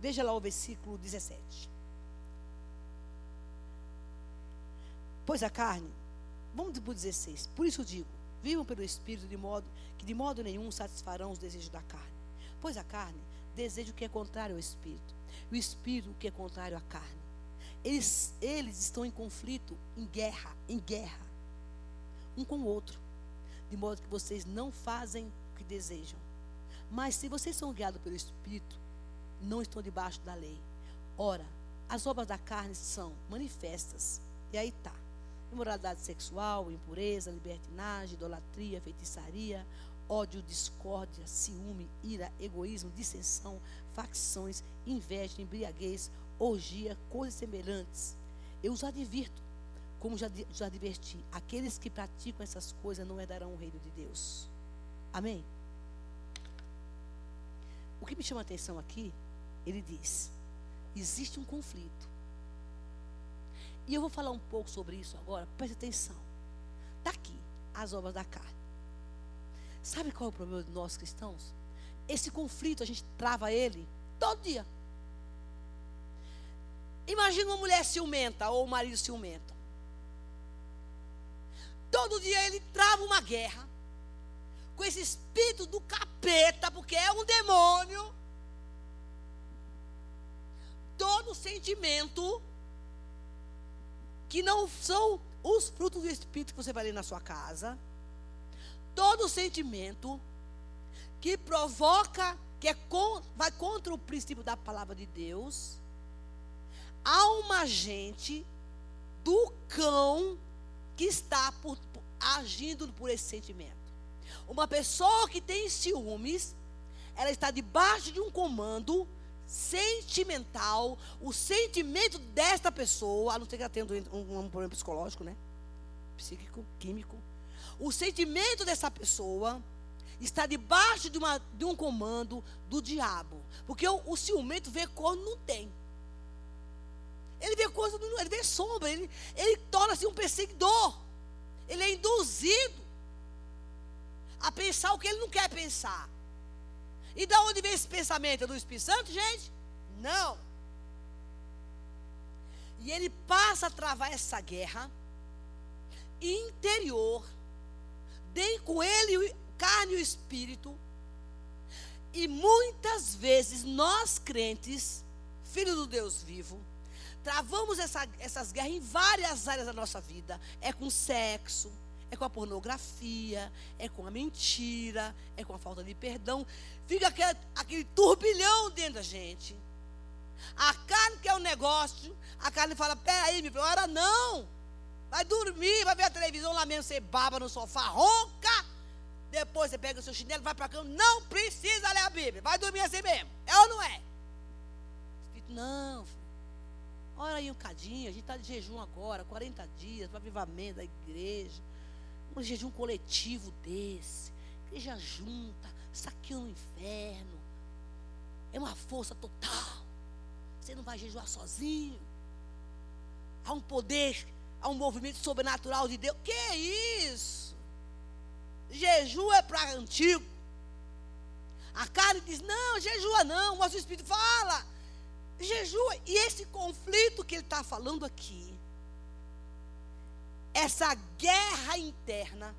Veja lá o versículo 17. Pois a carne, vamos para o 16. Por isso digo: vivam pelo Espírito, de modo que de modo nenhum satisfarão os desejos da carne. Pois a carne deseja o que é contrário ao espírito, o espírito o que é contrário à carne. Eles, eles estão em conflito, em guerra, em guerra, um com o outro, de modo que vocês não fazem o que desejam. Mas se vocês são guiados pelo Espírito, não estão debaixo da lei. Ora, as obras da carne são manifestas. E aí está: imoralidade sexual, impureza, libertinagem, idolatria, feitiçaria, ódio, discórdia, ciúme, ira, egoísmo, dissensão, facções, inveja, embriaguez, orgia, coisas semelhantes. Eu os advirto, como já, já adverti, aqueles que praticam essas coisas não herdarão o reino de Deus. Amém? O que me chama a atenção aqui, ele diz: existe um conflito. E eu vou falar um pouco sobre isso agora, preste atenção. Está aqui, as obras da carne. Sabe qual é o problema de nós cristãos? Esse conflito, a gente trava ele todo dia. Imagina uma mulher ciumenta ou um marido ciumento. Todo dia ele trava uma guerra com esse espírito do capeta, porque é um demônio. Todo sentimento que não são os frutos do espírito que você vai ler na sua casa. Todo sentimento que provoca, que é vai contra o princípio da palavra de Deus há um agente do cão que está por, agindo por esse sentimento. Uma pessoa que tem ciúmes, ela está debaixo de um comando sentimental. O sentimento desta pessoa, a não ser que ela tenha um, um problema psicológico, né? Psíquico, químico. O sentimento dessa pessoa está debaixo de, uma, de um comando do diabo. Porque o, o ciumento vê quando não tem. Ele vê coisa, ele vê sombra, ele, ele torna-se um perseguidor. Ele é induzido a pensar o que ele não quer pensar. E da onde vem esse pensamento? É do Espírito Santo, gente? Não. E ele passa a travar essa guerra interior, tem com ele carne e o espírito. E muitas vezes nós crentes, filhos do Deus vivo, travamos essa, essas guerras em várias áreas da nossa vida. É com sexo, é com a pornografia, é com a mentira, é com a falta de perdão. Fica aquele, aquele turbilhão dentro da gente. A carne quer um negócio, a carne fala: peraí, me ora não. Vai dormir, vai ver a televisão lá mesmo, você baba no sofá, ronca. Depois você pega o seu chinelo, vai para cama. Não precisa ler a Bíblia, vai dormir assim mesmo. É ou não é? Não. Ora aí um cadinho, a gente está de jejum agora, 40 dias, para avivamento da igreja. Um jejum coletivo desse. Igreja junta, saqueando o inferno. É uma força total. Você não vai jejuar sozinho. Há um poder, há um movimento sobrenatural de Deus. Que isso? Jejum é para antigo. A carne diz: não, jejua não, mas o Espírito fala jejua. E esse conflito que ele está falando aqui, essa guerra interna,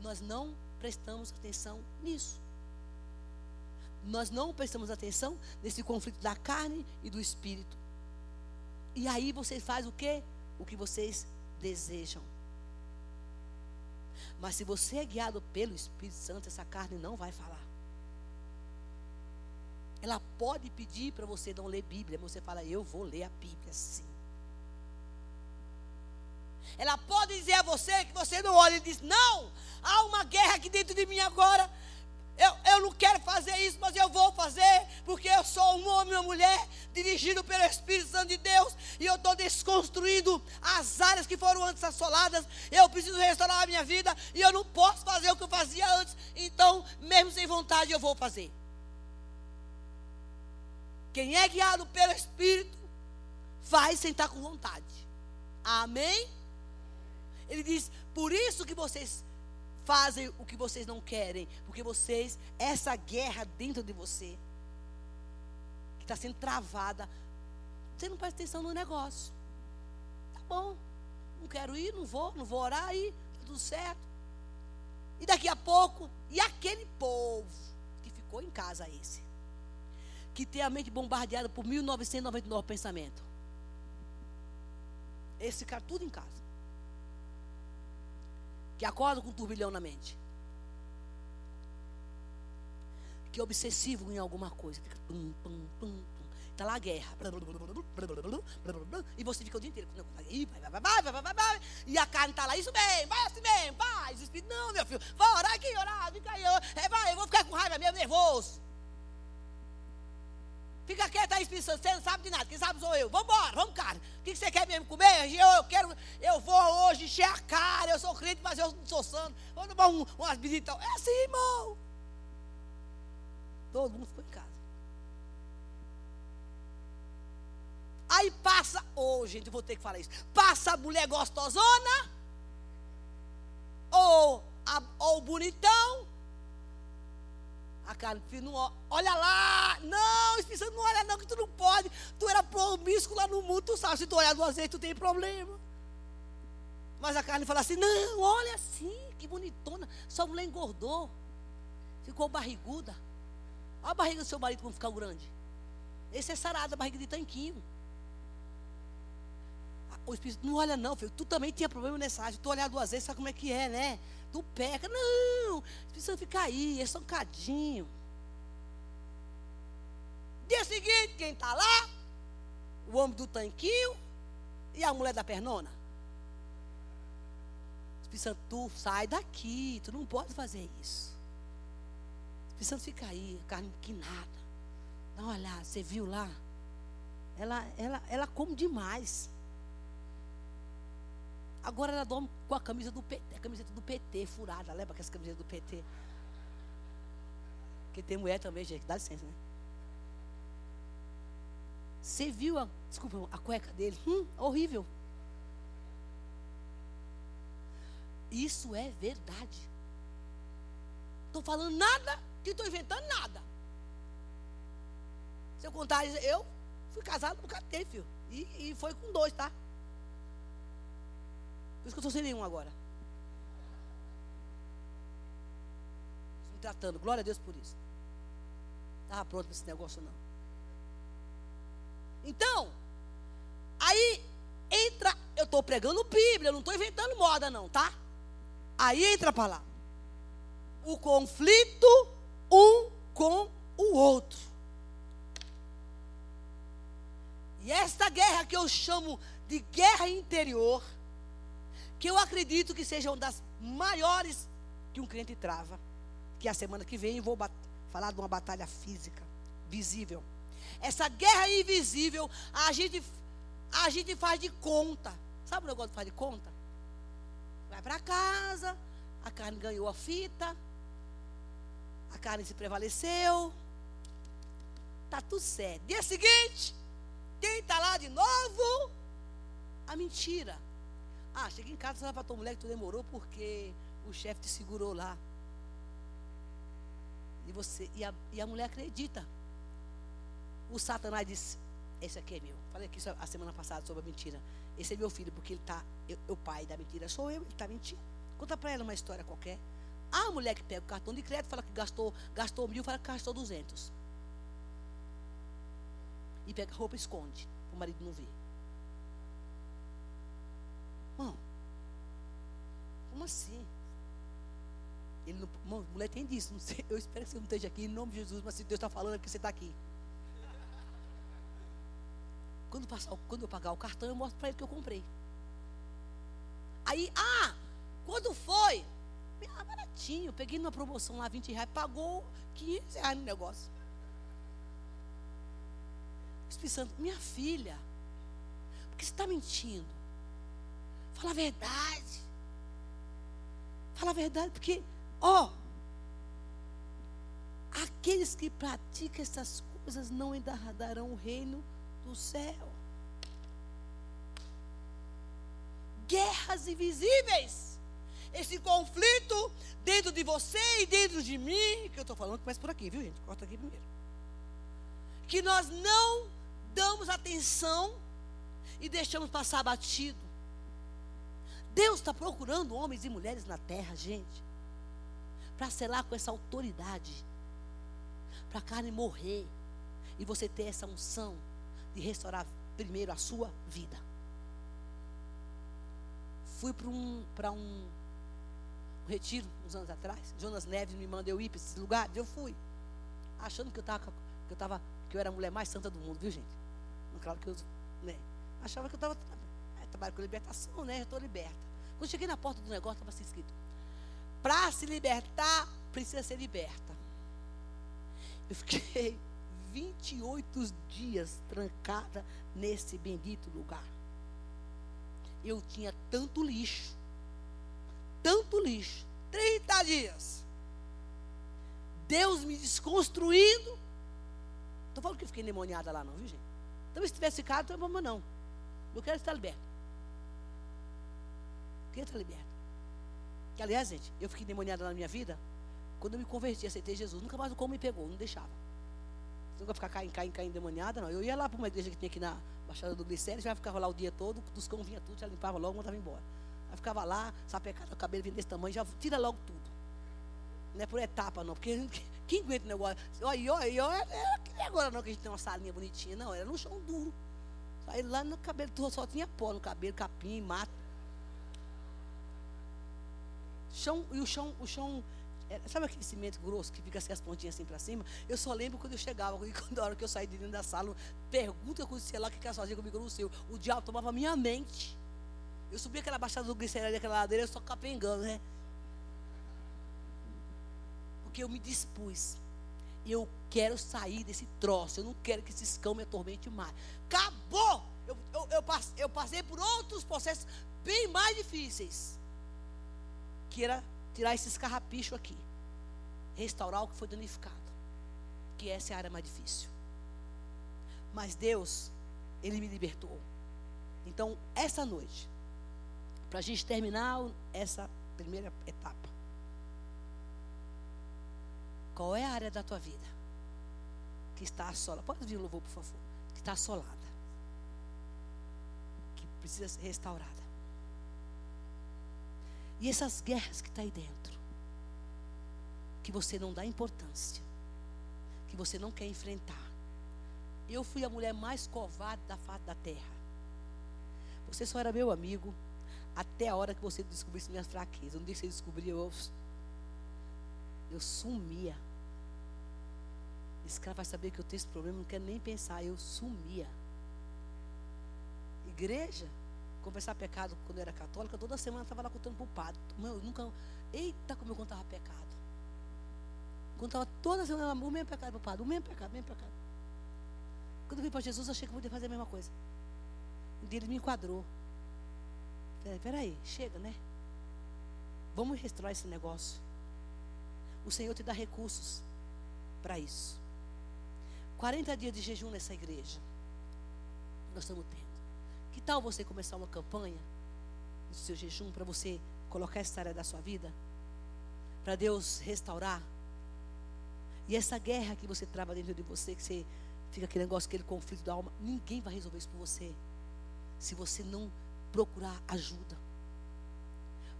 nós não prestamos atenção nisso. Nós não prestamos atenção nesse conflito da carne e do espírito. E aí vocês fazem o quê? O que vocês desejam. Mas se você é guiado pelo Espírito Santo, essa carne não vai falar. Ela pode pedir para você não ler Bíblia, mas você fala, eu vou ler a Bíblia sim. Ela pode dizer a você que você não olha e diz, não, há uma guerra aqui dentro de mim agora. Eu, eu não quero fazer isso, mas eu vou fazer, porque eu sou um homem e uma mulher dirigido pelo Espírito Santo de Deus, e eu estou desconstruindo as áreas que foram antes assoladas. Eu preciso restaurar a minha vida, e eu não posso fazer o que eu fazia antes. Então, mesmo sem vontade, eu vou fazer. Quem é guiado pelo Espírito vai sentar com vontade. Amém? Ele diz: por isso que vocês fazem o que vocês não querem, porque vocês, essa guerra dentro de você, que está sendo travada, você não presta atenção no negócio. Tá bom, não quero ir, não vou, não vou orar aí, tá tudo certo. E daqui a pouco, e aquele povo que ficou em casa esse, que tem a mente bombardeada por 1999 pensamentos. Esse cara tudo em casa. que acorda com um turbilhão na mente. Que é obsessivo em alguma coisa. Tum, tum, tum, Está lá a guerra. E você fica o dia inteiro. E a carne está lá, isso bem, vai assim bem, paz. O Espírito, não, meu filho, vai orar aqui, orar, fica aí. É, vai, eu vou ficar com raiva mesmo, nervoso. Fica quieto aí, Espírito Santo, você não sabe de nada, quem sabe sou eu. Vamos embora, vamos, cara. O que você quer mesmo comer? Eu, eu quero, eu vou hoje encher a cara, eu sou crente, mas eu não sou santo. Vamos dar um, umas visitas. É assim, irmão. Todo mundo ficou em casa. Aí passa, ô oh, gente, eu vou ter que falar isso. Passa a mulher gostosona, ou, a, ou o bonitão. A carne, filho, não olha lá. Não, Espírito Santo, não olha não, que tu não pode. Tu era promíscuo lá no mundo, tu sabe. Se tu olhar duas vezes, tu tem problema. Mas a carne fala assim, não, olha assim, que bonitona. Sua mulher engordou. Ficou barriguda. Olha a barriga do seu marido como ficar grande. Esse é sarado, a barriga de tanquinho o Espírito não olha não, filho. Tu também tinha problema nessa área. Tu olhar duas vezes, sabe como é que é, né? Tu peca. Não, o Espírito Santo fica aí, é só um cadinho. Dia seguinte, quem está lá? O homem do tanquinho e a mulher da pernona. Espírito Santo, tu sai daqui, tu não pode fazer isso. Espírito Santo fica aí, carne quinada. Dá uma olhada, você viu lá? Ela, ela, ela come demais. Agora ela dorme com a camisa do PT, a camiseta do PT furada. Lembra que essa camiseta do PT? Porque tem mulher também, gente, dá licença, né? Você viu a, desculpa, a cueca dele? Hum, horrível. Isso é verdade. Estou falando nada que estou inventando nada. Se eu contar, eu fui casado por catei, filho. E, e foi com dois, tá? Por isso que eu estou sem nenhum agora. Estou me tratando. Glória a Deus por isso. Estava pronto para esse negócio, não. Então, aí entra. Eu estou pregando Bíblia, não estou inventando moda, não, tá? Aí entra a palavra. O conflito um com o outro. E esta guerra que eu chamo de guerra interior que eu acredito que seja uma das maiores que um crente trava. Que a semana que vem eu vou falar de uma batalha física, visível. Essa guerra invisível, a gente, a gente faz de conta. Sabe o negócio de faz de conta? Vai para casa, a carne ganhou a fita, a carne se prevaleceu, tá tudo certo. Dia seguinte, quem está lá de novo? A mentira. Ah, cheguei em casa, você para tua mulher que tu demorou porque o chefe te segurou lá. E, você, e, a, e a mulher acredita. O Satanás disse: Esse aqui é meu. Falei aqui a semana passada sobre a mentira. Esse é meu filho, porque ele está. O pai da mentira sou eu, ele está mentindo. Conta para ela uma história qualquer. A mulher que pega o cartão de crédito fala que gastou, gastou mil, fala que gastou duzentos. E pega roupa e esconde, para o marido não ver. Irmão, como assim? Ele não, irmão, mulher tem disso. Sei, eu espero que você não esteja aqui em nome de Jesus, mas se Deus está falando é porque você está aqui. Quando, passar, quando eu pagar o cartão, eu mostro para ele que eu comprei. Aí, ah, quando foi? Ah, baratinho, peguei numa promoção lá, 20 reais, pagou 500 reais no negócio. Espírito Santo, minha filha, porque você está mentindo? Fala a verdade. Fala a verdade, porque, ó, aqueles que praticam essas coisas não herdarão o reino do céu. Guerras invisíveis. Esse conflito dentro de você e dentro de mim, que eu estou falando, começa por aqui, viu, gente? Corta aqui primeiro. Que nós não damos atenção e deixamos passar batido. Deus está procurando homens e mulheres na terra, gente, para selar com essa autoridade, para a carne morrer e você ter essa unção de restaurar primeiro a sua vida. Fui para um, para um, retiro, uns anos atrás. Jonas Neves me mandou ir para esses lugares. Eu fui. Achando que eu estava que eu tava, que eu era a mulher mais santa do mundo, viu, gente? Claro que eu né, achava que eu estava é, trabalhando com libertação, né? Eu estou liberta. Quando cheguei na porta do negócio, estava assim escrito: para se libertar, precisa ser liberta. Eu fiquei 28 dias trancada nesse bendito lugar. Eu tinha tanto lixo, tanto lixo, 30 dias. Deus me desconstruindo. Estou falando que eu fiquei endemoniada lá, não, viu, gente? Então, se tivesse ficado, não é problema, não. Eu quero estar liberto. Eu quero estar liberto. Que, aliás, gente, eu fiquei endemoniada na minha vida quando eu me converti, aceitei Jesus. Nunca mais o como me pegou, não deixava. Nunca ficar caindo, caindo, caindo endemoniada, não. Eu ia lá para uma igreja que tinha aqui na Baixada do Glicério, já ficava lá o dia todo, dos cão vinha tudo, já limpava logo, mandava embora. Aí ficava lá, sapecado, o cabelo vinha desse tamanho, já tira logo tudo. Não é por etapa, não, porque quem aguenta o negócio? Olha, olha, olha, é agora não que a gente tem uma salinha bonitinha, não, era no chão duro. Aí lá no cabelo só tinha pó no cabelo, capim, mato. Chão, e o chão, o chão, é, sabe aquele cimento grosso que fica assim as pontinhas assim para cima? Eu só lembro quando eu chegava, e quando a hora que eu saí de dentro da sala, pergunta com sei lá que quer sozinha comigo no seu. O diabo tomava minha mente. Eu subia aquela baixada do glicerina daquela ladeira, eu só capengando, né? Porque eu me dispus. Eu quero sair desse troço. Eu não quero que esses cão me atormente mais. Acabou! Eu, eu, eu, passei, eu passei por outros processos bem mais difíceis que era tirar esses carrapichos aqui, restaurar o que foi danificado, que essa é a área mais difícil. Mas Deus, Ele me libertou. Então, essa noite, para a gente terminar essa primeira etapa, qual é a área da tua vida que está assolada? Pode vir o louvor, por favor. Que está assolada, que precisa ser restaurada. E essas guerras que está aí dentro, que você não dá importância, que você não quer enfrentar. Eu fui a mulher mais covarde da face da terra. Você só era meu amigo até a hora que você descobrisse minhas fraquezas. Um dia que você descobriu, eu, eu sumia. Esse cara vai saber que eu tenho esse problema, não quero nem pensar. Eu sumia. Igreja, confessar pecado quando eu era católica, toda semana eu estava lá contando para o padre. Eu nunca. Eita, como eu contava pecado. Contava toda semana o mesmo pecado para o padre, o mesmo pecado, o mesmo pecado. Quando eu vim para Jesus, eu achei que eu podia fazer a mesma coisa. Ele me enquadrou. Peraí, peraí, chega, né? Vamos restaurar esse negócio. O Senhor te dá recursos para isso. 40 dias de jejum nessa igreja. Nós estamos tendo. Que tal você começar uma campanha do seu jejum para você colocar essa área da sua vida? Para Deus restaurar? E essa guerra que você trava dentro de você, que você fica aquele negócio, aquele conflito da alma, ninguém vai resolver isso por você. Se você não procurar ajuda.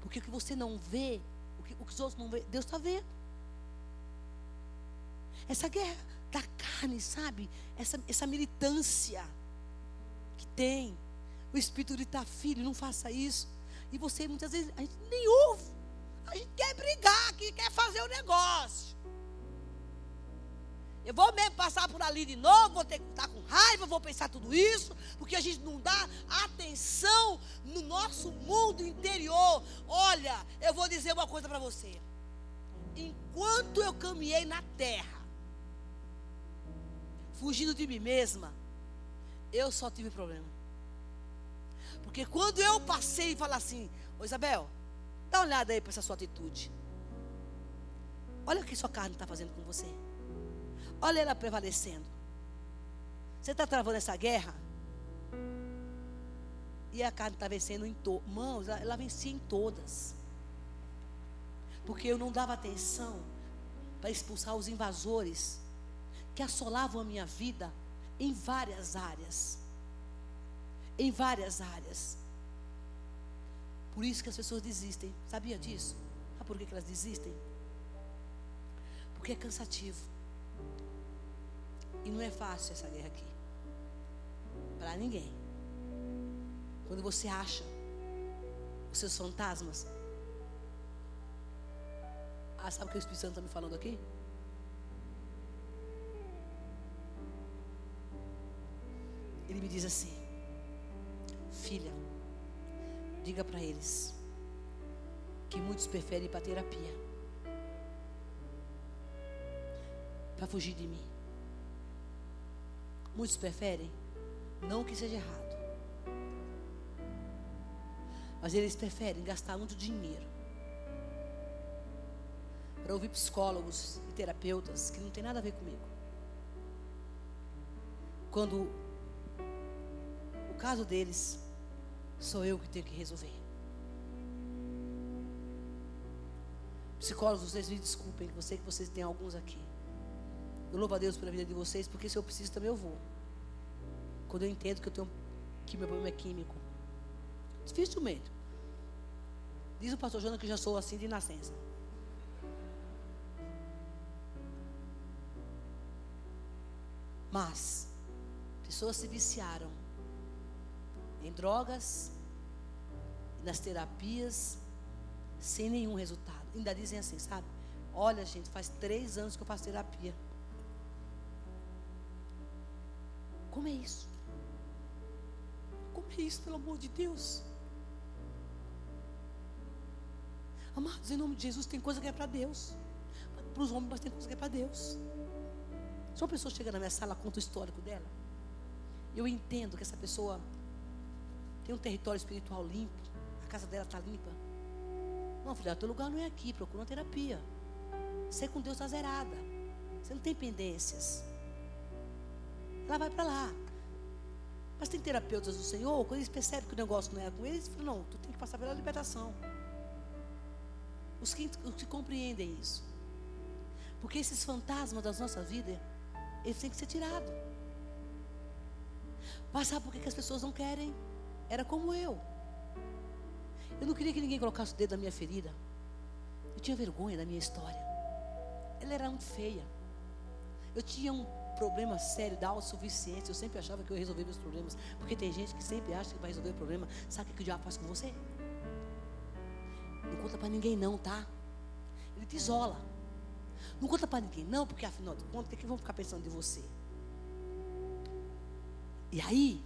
Porque o que você não vê, o que, o que os outros não vê, Deus está vendo. Essa guerra da carne, sabe? Essa, essa militância que tem. O Espírito grita, filho, não faça isso. E você, muitas vezes, a gente nem ouve. A gente quer brigar, que quer fazer o negócio. Eu vou mesmo passar por ali de novo, vou ter que estar com raiva, vou pensar tudo isso, porque a gente não dá atenção no nosso mundo interior. Olha, eu vou dizer uma coisa para você. Enquanto eu caminhei na terra, fugindo de mim mesma, eu só tive problema. Porque quando eu passei e falar assim, ô Isabel, dá uma olhada aí para essa sua atitude. Olha o que sua carne está fazendo com você. Olha ela prevalecendo. Você está travando essa guerra? E a carne está vencendo em todas. Mãos, ela, ela vencia em todas. Porque eu não dava atenção para expulsar os invasores que assolavam a minha vida em várias áreas em várias áreas. Por isso que as pessoas desistem. Sabia disso? Sabe por que elas desistem? Porque é cansativo. E não é fácil essa guerra aqui. Para ninguém. Quando você acha os seus fantasmas, Mas sabe o que o Espírito Santo está me falando aqui? Ele me diz assim: Filha, diga para eles que muitos preferem ir para terapia para fugir de mim. Muitos preferem, não que seja errado, mas eles preferem gastar muito dinheiro para ouvir psicólogos e terapeutas que não tem nada a ver comigo. Quando caso deles sou eu que tenho que resolver. Psicólogos, vocês me desculpem, eu sei que vocês têm alguns aqui. Eu louvo a Deus pela vida de vocês, porque se eu preciso também eu vou. Quando eu entendo que eu tenho que meu problema é químico. Dificilmente. Diz o pastor Jonas que já sou assim de nascença. Mas pessoas se viciaram em drogas, nas terapias, sem nenhum resultado. Ainda dizem assim, sabe? Olha, gente, faz três anos que eu faço terapia. Como é isso? Como é isso, pelo amor de Deus? Amados, em nome de Jesus, tem coisa que é para Deus. Para os homens, mas tem coisa que é para Deus. Se uma pessoa chega na minha sala, conta o histórico dela. Eu entendo que essa pessoa tem um território espiritual limpo. A casa dela está limpa. Não, filha, teu lugar não é aqui. Procura uma terapia. Você com Deus está zerada. Você não tem pendências. Ela vai para lá. Mas tem terapeutas do Senhor, quando eles percebem que o negócio não é com eles, eles falam, não, tu tem que passar pela libertação. Os que, os que compreendem isso. Porque esses fantasmas da nossa vida, eles têm que ser tirados. Mas sabe por que as pessoas não querem? Era como eu. Eu não queria que ninguém colocasse o dedo na minha ferida. Eu tinha vergonha da minha história. Ela era muito feia. Eu tinha um problema sério da autossuficiência. Eu sempre achava que eu ia resolver meus problemas. Porque tem gente que sempre acha que vai resolver o problema. Sabe o que o diabo faz com você? Não conta para ninguém não, tá? Ele te isola. Não conta para ninguém não, porque afinal de contas, o que vão ficar pensando de você? E aí,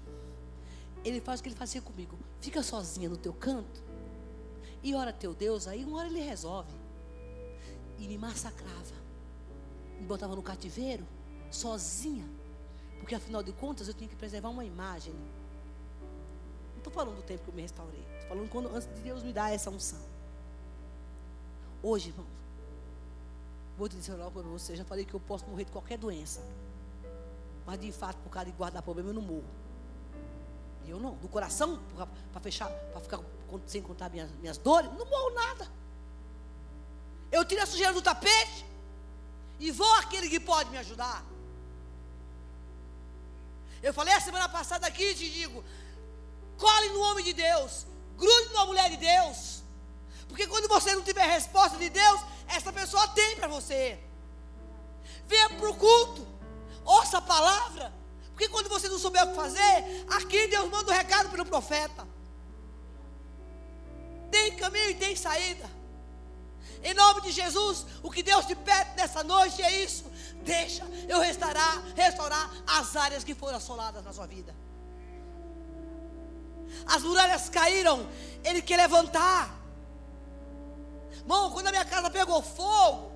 ele faz o que ele fazia comigo. Fica sozinha no teu canto e ora teu Deus, aí uma hora ele resolve. E me massacrava. Me botava no cativeiro, sozinha. Porque afinal de contas eu tinha que preservar uma imagem. Não estou falando do tempo que eu me restaurei. Estou falando quando, antes de Deus me dar essa unção. Hoje, irmãos, vou te dizer logo para você, já falei que eu posso morrer de qualquer doença. Mas de fato, por causa de guardar problema, eu não morro. Eu não. Do coração, para fechar, para ficar sem contar minhas, minhas dores, não morro nada. Eu tiro a sujeira do tapete e vou àquele que pode me ajudar. Eu falei a semana passada aqui e te digo: cole no homem de Deus, grude numa mulher de Deus. Porque quando você não tiver resposta de Deus, essa pessoa tem para você. Venha para o culto, ouça a palavra. Porque quando você não souber o que fazer, aqui Deus manda o um recado pelo profeta. Tem caminho e tem saída. Em nome de Jesus, o que Deus te pede nessa noite é isso. Deixa eu restaurar, restaurar as áreas que foram assoladas na sua vida. As muralhas caíram, Ele quer levantar. Irmão, quando a minha casa pegou fogo,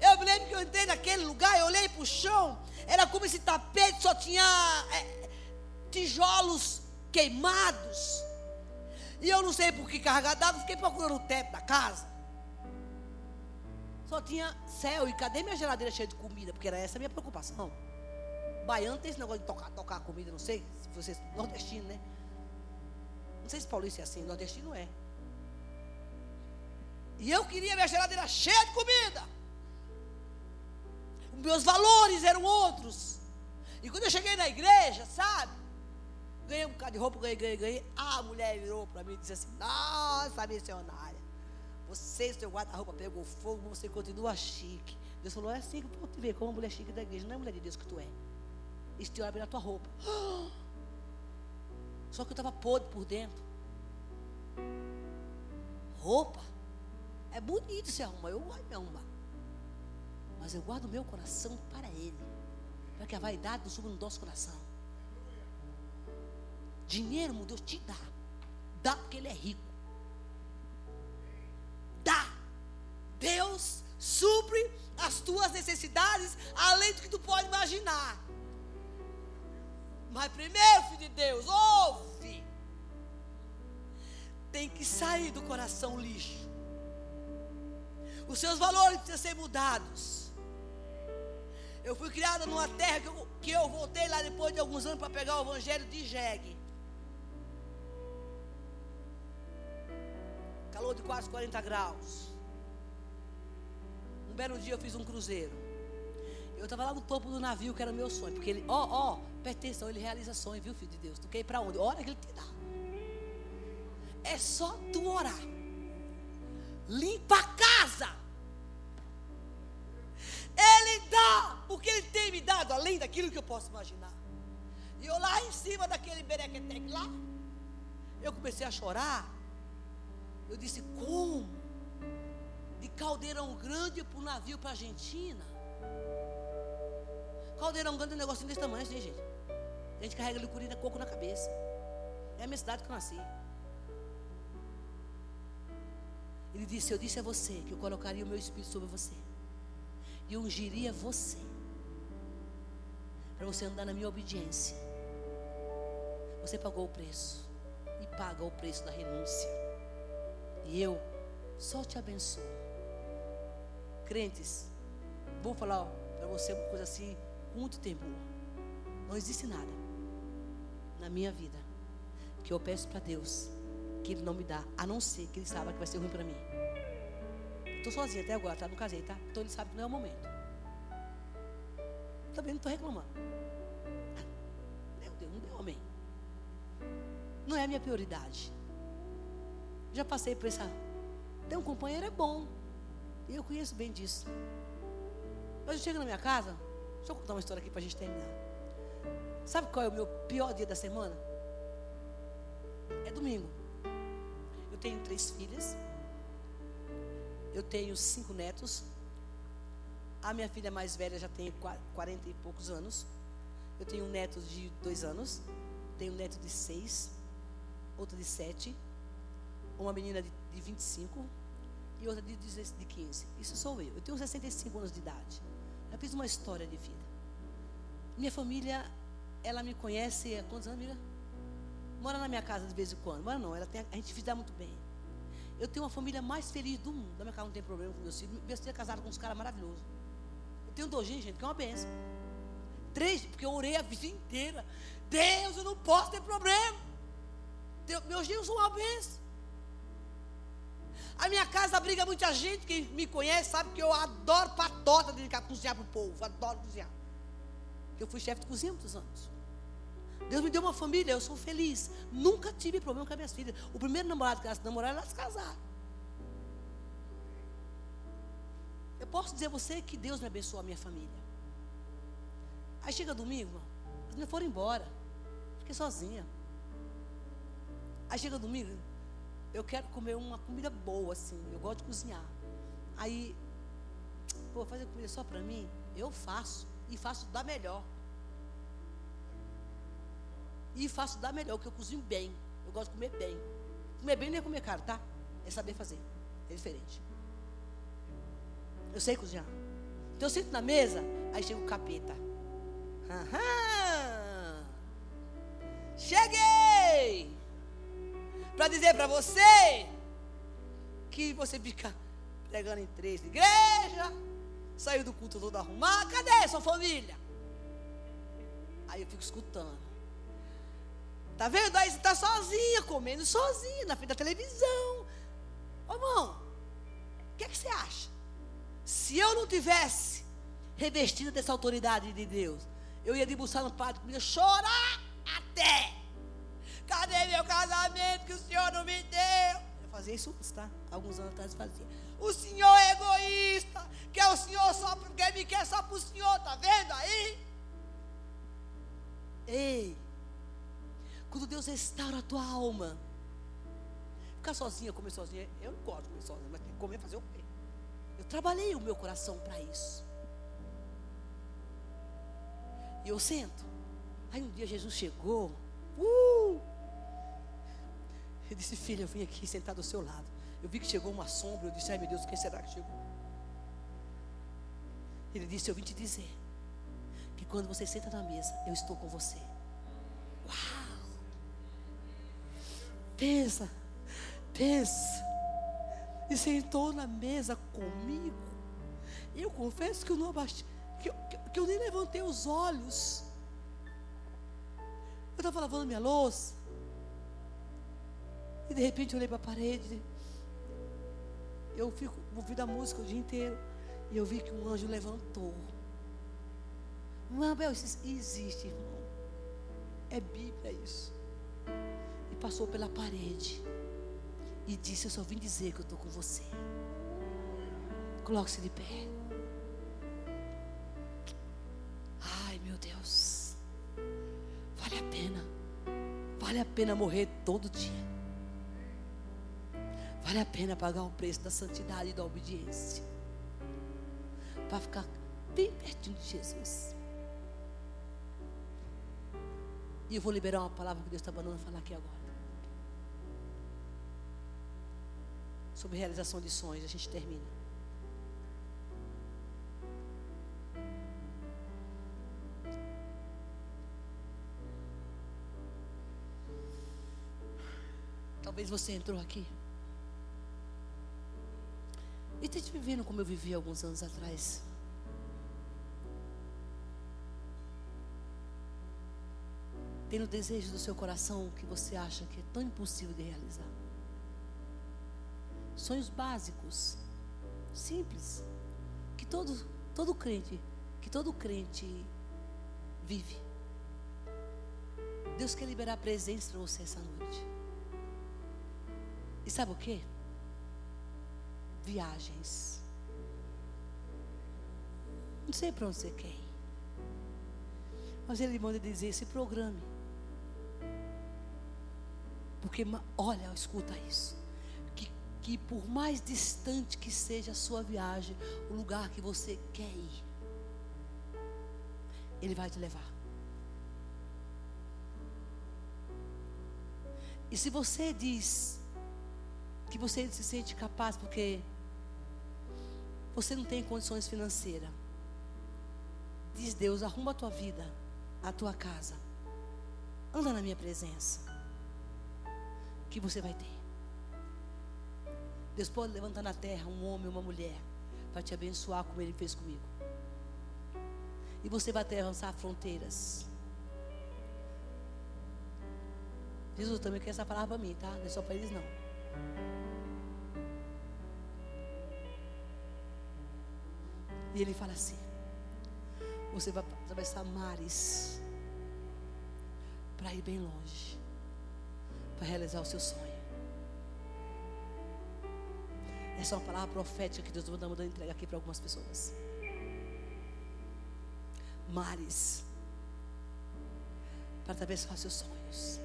eu me lembro que eu entrei naquele lugar, eu olhei para o chão, era como esse tapete só tinha é, tijolos queimados. E eu não sei por que carregar d'água, fiquei procurando o teto da casa. Só tinha céu, e cadê minha geladeira cheia de comida? Porque era essa a minha preocupação. Baiano tem esse negócio de tocar, tocar comida, não sei se vocês. Nordestino, né? Não sei se paulista é assim, nordestino é. E eu queria minha geladeira cheia de comida. Meus valores eram outros. E quando eu cheguei na igreja, sabe? Ganhei um bocado de roupa, ganhei, ganhei, ganhei. A mulher virou para mim e disse assim: Nossa, missionária, você, seu guarda-roupa pegou fogo, você continua chique. Deus falou: É assim que eu te ver como mulher chique da igreja. Não é mulher de Deus que tu é. Isso te olha tua roupa. Só que eu estava podre por dentro. Roupa? É bonito se arrumar, eu gosto de arrumar. Mas eu guardo meu coração para Ele. Para que a vaidade não suba no nosso coração. Dinheiro, meu Deus, te dá. Dá porque Ele é rico. Dá. Deus supre as tuas necessidades além do que tu pode imaginar. Mas primeiro, filho de Deus, ouve. Tem que sair do coração lixo. Os seus valores precisam ser mudados. Eu fui criada numa terra que eu, que eu voltei lá depois de alguns anos para pegar o evangelho de Jegue. Calor de quase 40 graus. Um belo dia eu fiz um cruzeiro. Eu estava lá no topo do navio, que era meu sonho. Porque ele, ó, ó, presta atenção, ele realiza sonho, viu, filho de Deus? Tu quer ir para onde? Ora que ele te dá. É só tu orar. Limpa a casa. Dá, porque ele tem me dado além daquilo que eu posso imaginar. E eu lá em cima daquele berequetec lá, eu comecei a chorar. Eu disse, como? De caldeirão grande para o navio para a Argentina. Caldeirão grande é um negocinho desse tamanho, assim, gente. A gente carrega licurina coco na cabeça. É a minha cidade que eu nasci. Ele disse: Eu disse a você que eu colocaria o meu espírito sobre você. E ungiria você. Para você andar na minha obediência. Você pagou o preço. E paga o preço da renúncia. E eu só te abençoo. Crentes, vou falar para você uma coisa assim, muito tempo. Não existe nada na minha vida que eu peço para Deus que Ele não me dá, a não ser que Ele saiba que vai ser ruim para mim. Estou sozinha até agora, tá? Não casei, tá? Então Ele sabe que não é o momento. Também não estou reclamando. Meu Deus, não deu amém. Não é a minha prioridade. Já passei por essa. Ter um companheiro é bom. E eu conheço bem disso. Mas eu chego na minha casa. Deixa eu contar uma história aqui para a gente terminar. Sabe qual é o meu pior dia da semana? É domingo. Eu tenho três filhas. Eu tenho cinco netos. A minha filha mais velha já tem quarenta e poucos anos. Eu tenho um neto de dois anos. Tenho um neto de seis. Outro de sete. Uma menina de, de 25 e outra de, de 15. Isso sou eu. Eu tenho 65 anos de idade. Eu fiz uma história de vida. Minha família, ela me conhece há quantos anos, amiga? Mora na minha casa de vez em quando. Mora não, ela tem, a gente dá muito bem. Eu tenho uma família mais feliz do mundo. Na minha casa não tem problema com meus filhos. Meus filhos é casado com uns caras maravilhosos. Eu tenho dois gente, que é uma benção. Três, porque eu orei a vida inteira. Deus, eu não posso ter problema. Deus, meus genros são uma benção. A minha casa abriga muita gente, quem me conhece sabe que eu adoro patota de cozinhar para o povo, adoro cozinhar. Eu fui chefe de cozinha muitos anos. Deus me deu uma família, eu sou feliz. Nunca tive problema com as minhas filhas. O primeiro namorado que elas namoraram, elas casaram. Eu posso dizer a você que Deus me abençoou a minha família. Aí chega domingo, elas me foram embora. Fiquei sozinha. Aí chega domingo, eu quero comer uma comida boa, assim. Eu gosto de cozinhar. Aí, pô, fazer comida só para mim? Eu faço. E faço da melhor. E faço da melhor, porque eu cozinho bem. Eu gosto de comer bem. Comer bem não é comer caro, tá? É saber fazer. É diferente. Eu sei cozinhar. Então eu sento na mesa, aí chega o capeta. Aham. Cheguei! para dizer para você que você fica pregando em três igrejas, saiu do culto todo arrumado, cadê sua família? Aí eu fico escutando. Tá vendo? Aí você está sozinha, comendo sozinha, na frente da televisão. Ô irmão, o que, é que você acha? Se eu não tivesse revestida dessa autoridade de Deus, eu ia debruçar no padre, ia chorar até Cadê meu casamento que o Senhor não me deu? Eu fazia isso tá? Alguns anos atrás fazia. O Senhor é egoísta, quer o Senhor só porque me quer só para o Senhor, tá vendo aí? Ei, quando Deus restaura a tua alma, Ficar sozinha, comer sozinha, eu não gosto de comer sozinha, mas tem que comer, fazer o quê? Eu trabalhei o meu coração para isso. E eu sento. Aí um dia Jesus chegou. Uh! Ele disse, filha, eu vim aqui sentado ao seu lado. Eu vi que chegou uma sombra. Eu disse, ai meu Deus, quem será que chegou? Ele disse, eu vim te dizer que quando você senta na mesa, eu estou com você. Uau! Pensa, pensa. E sentou na mesa comigo. Eu confesso que eu não abaixei, que eu, que eu nem levantei os olhos. Eu estava lavando minha louça. E de repente eu olhei para a parede. Eu fico ouvindo a música o dia inteiro. E eu vi que um anjo levantou. Não, Abel, isso existe, irmão. É Bíblia isso. Passou pela parede. E disse: Eu só vim dizer que eu estou com você. Coloque-se de pé. Ai, meu Deus. Vale a pena. Vale a pena morrer todo dia. Vale a pena pagar o preço da santidade e da obediência. Para ficar bem pertinho de Jesus. E eu vou liberar uma palavra que Deus está mandando falar aqui agora. Sobre realização de sonhos, a gente termina. Talvez você entrou aqui. E esteja vivendo como eu vivi alguns anos atrás. Tendo desejo do seu coração que você acha que é tão impossível de realizar. Sonhos básicos, simples, que todo, todo crente, que todo crente vive. Deus quer liberar presença para você essa noite. E sabe o que? viagens. Não sei para onde você quer ir. Mas ele manda dizer: se programe. Porque, olha, escuta isso. Que, por mais distante que seja a sua viagem, o lugar que você quer ir, Ele vai te levar. E se você diz que você se sente capaz porque você não tem condições financeiras. Diz Deus, arruma a tua vida, a tua casa. Anda na minha presença. Que você vai ter. Deus pode levantar na terra um homem uma mulher para te abençoar como Ele fez comigo. E você vai até avançar fronteiras. Jesus também quer essa palavra para mim, tá? Não é só para eles não. E ele fala assim: Você vai atravessar mares para ir bem longe, para realizar o seu sonho. Essa é uma palavra profética que Deus está mandando entregar aqui para algumas pessoas. Mares para atravessar seus sonhos.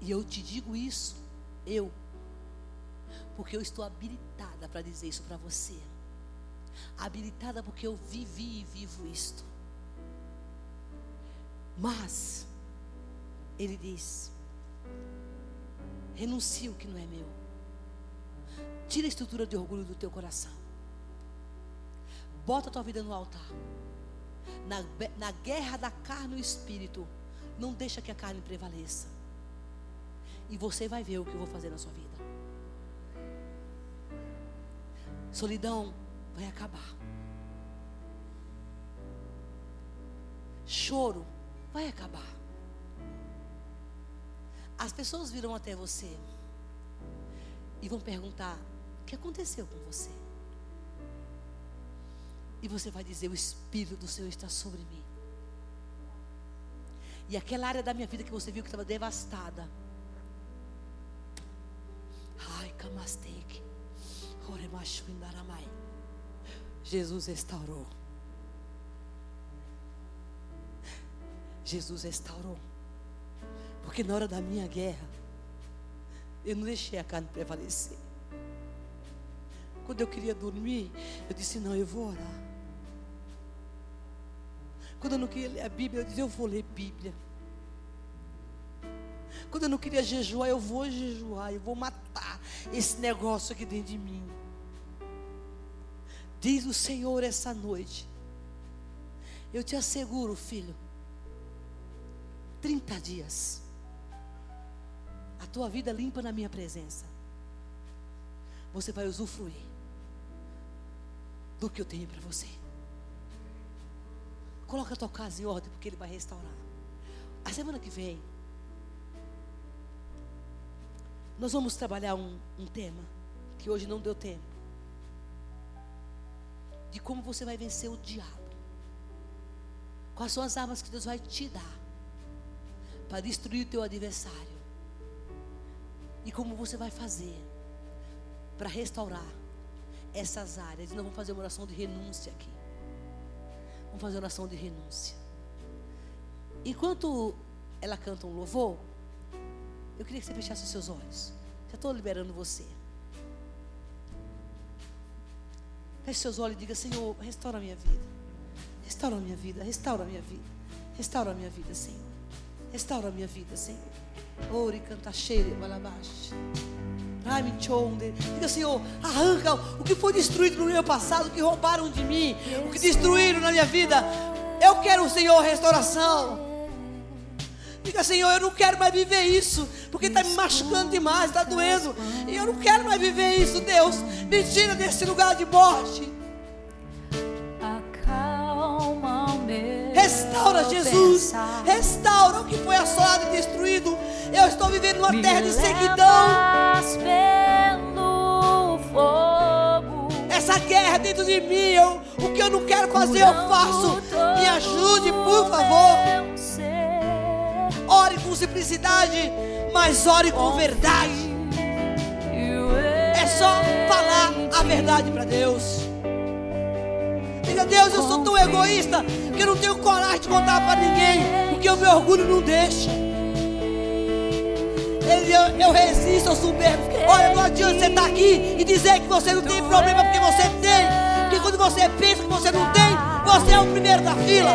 E eu te digo isso, eu, porque eu estou habilitada para dizer isso para você habilitada porque eu vivi e vivo isto. Mas, ele diz: renuncia o que não é meu. Tira a estrutura de orgulho do teu coração. Bota a tua vida no altar. Na, na guerra da carne e espírito, não deixa que a carne prevaleça. E você vai ver o que eu vou fazer na sua vida. Solidão vai acabar. Choro vai acabar. As pessoas virão até você e vão perguntar: o que aconteceu com você? E você vai dizer: o Espírito do Senhor está sobre mim. E aquela área da minha vida que você viu que estava devastada. Ai, Indaramai. Jesus restaurou. Jesus restaurou. Porque na hora da minha guerra, Eu não deixei a carne prevalecer. Quando eu queria dormir, eu disse: Não, eu vou orar. Quando eu não queria ler a Bíblia, eu disse: Eu vou ler Bíblia. Quando eu não queria jejuar, eu vou jejuar, eu vou matar esse negócio aqui dentro de mim. Diz o Senhor essa noite. Eu te asseguro, filho, 30 dias, a tua vida limpa na minha presença. Você vai usufruir do que eu tenho para você. Coloca a tua casa em ordem, porque Ele vai restaurar. A semana que vem, nós vamos trabalhar um, um tema que hoje não deu tempo. De como você vai vencer o diabo. Quais são as armas que Deus vai te dar para destruir o teu adversário. E como você vai fazer para restaurar essas áreas. E nós vamos fazer uma oração de renúncia aqui. Vamos fazer uma oração de renúncia. Enquanto ela canta um louvor, eu queria que você fechasse os seus olhos. Já estou liberando você. Feche seus olhos e diga: Senhor, restaura a minha vida. Restaura a minha vida. Restaura a minha vida. Restaura a minha vida, Senhor. Restaura a minha vida, Senhor. Ore, canta cheire, balabaste. Ai, me Diga, Senhor, arranca o que foi destruído no meu passado, o que roubaram de mim, o que destruíram na minha vida. Eu quero, Senhor, restauração. Diga, Senhor, eu não quero mais viver isso, porque está me machucando demais, está doendo. E eu não quero mais viver isso, Deus. Me tira desse lugar de morte. Restaura, Jesus. Restaura o que foi assolado e destruído. Eu estou vivendo uma terra de seguidão. Essa guerra dentro de mim, eu, o que eu não quero fazer, eu faço. Me ajude, por favor. Ore com simplicidade, mas ore com verdade. É só falar a verdade para Deus. Diga, Deus, eu sou tão egoísta que eu não tenho coragem de contar para ninguém, porque o meu orgulho não deixa. Ele, eu, eu resisto ao soberbo. Olha, não adianta você estar tá aqui e dizer que você não tem problema, porque você tem. Porque quando você pensa que você não tem, você é o primeiro da fila.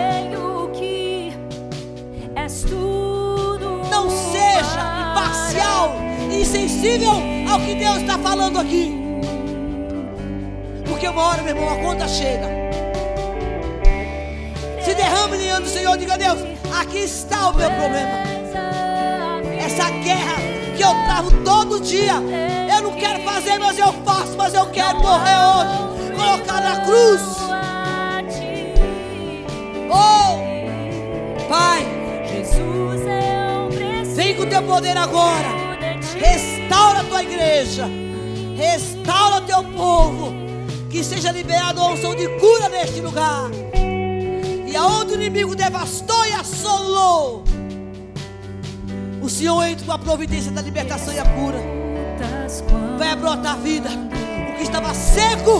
Não seja imparcial e insensível ao que Deus está falando aqui. Porque uma hora, meu irmão, a conta chega. Se derrame diante do Senhor, diga a Deus: aqui está o meu problema. Essa guerra que eu travo todo dia. Eu não quero fazer, mas eu faço, mas eu quero morrer hoje. Colocar na cruz. Oh, Pai, vem com o teu poder agora. Restaura a tua igreja. Restaura o teu povo. Que seja liberado a unção de cura neste lugar. E aonde o inimigo devastou e assolou, o Senhor entra com a providência da libertação e a cura. Vai brotar a vida. O que estava seco,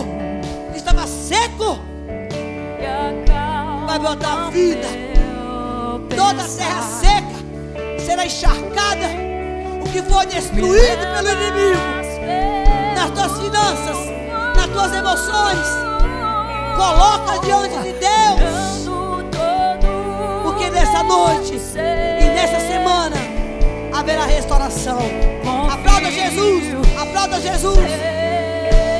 o que estava seco, vai brotar a vida. Toda a terra seca será encharcada. O que foi destruído pelo inimigo, nas tuas finanças, nas tuas emoções, coloca diante de Deus nessa noite e nessa semana haverá restauração. Aplauda Jesus, aplauda Jesus.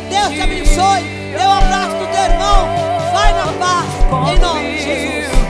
Deus te abençoe. Dê um abraço do teu irmão. Vai na paz, em nome de Jesus.